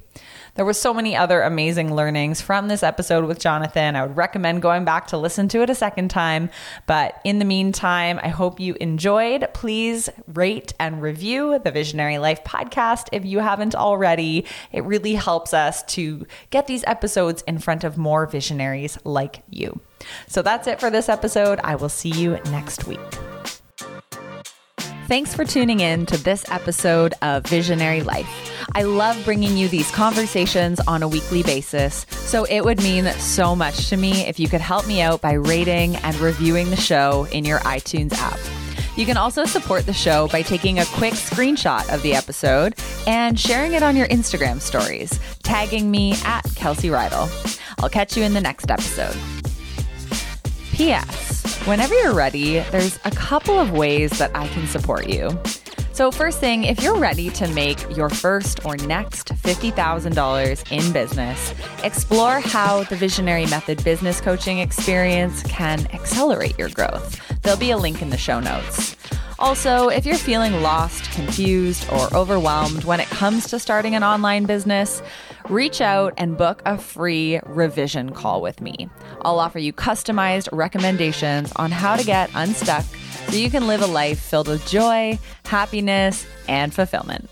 There were so many other amazing learnings from this episode with Jonathan. I would recommend going back to listen to it a second time. But in the meantime, I hope you enjoyed. Please rate and review the Visionary Life podcast if you haven't already. It really helps us to get these episodes in front of more visionaries like you. So that's it for this episode. I will see you next week. Thanks for tuning in to this episode of Visionary Life. I love bringing you these conversations on a weekly basis, so it would mean so much to me if you could help me out by rating and reviewing the show in your iTunes app. You can also support the show by taking a quick screenshot of the episode and sharing it on your Instagram stories, tagging me at Kelsey Reidl. I'll catch you in the next episode. P.S. Whenever you're ready, there's a couple of ways that I can support you. So, first thing, if you're ready to make your first or next $50,000 in business, explore how the Visionary Method business coaching experience can accelerate your growth. There'll be a link in the show notes. Also, if you're feeling lost, confused, or overwhelmed when it comes to starting an online business, reach out and book a free revision call with me. I'll offer you customized recommendations on how to get unstuck so you can live a life filled with joy, happiness, and fulfillment.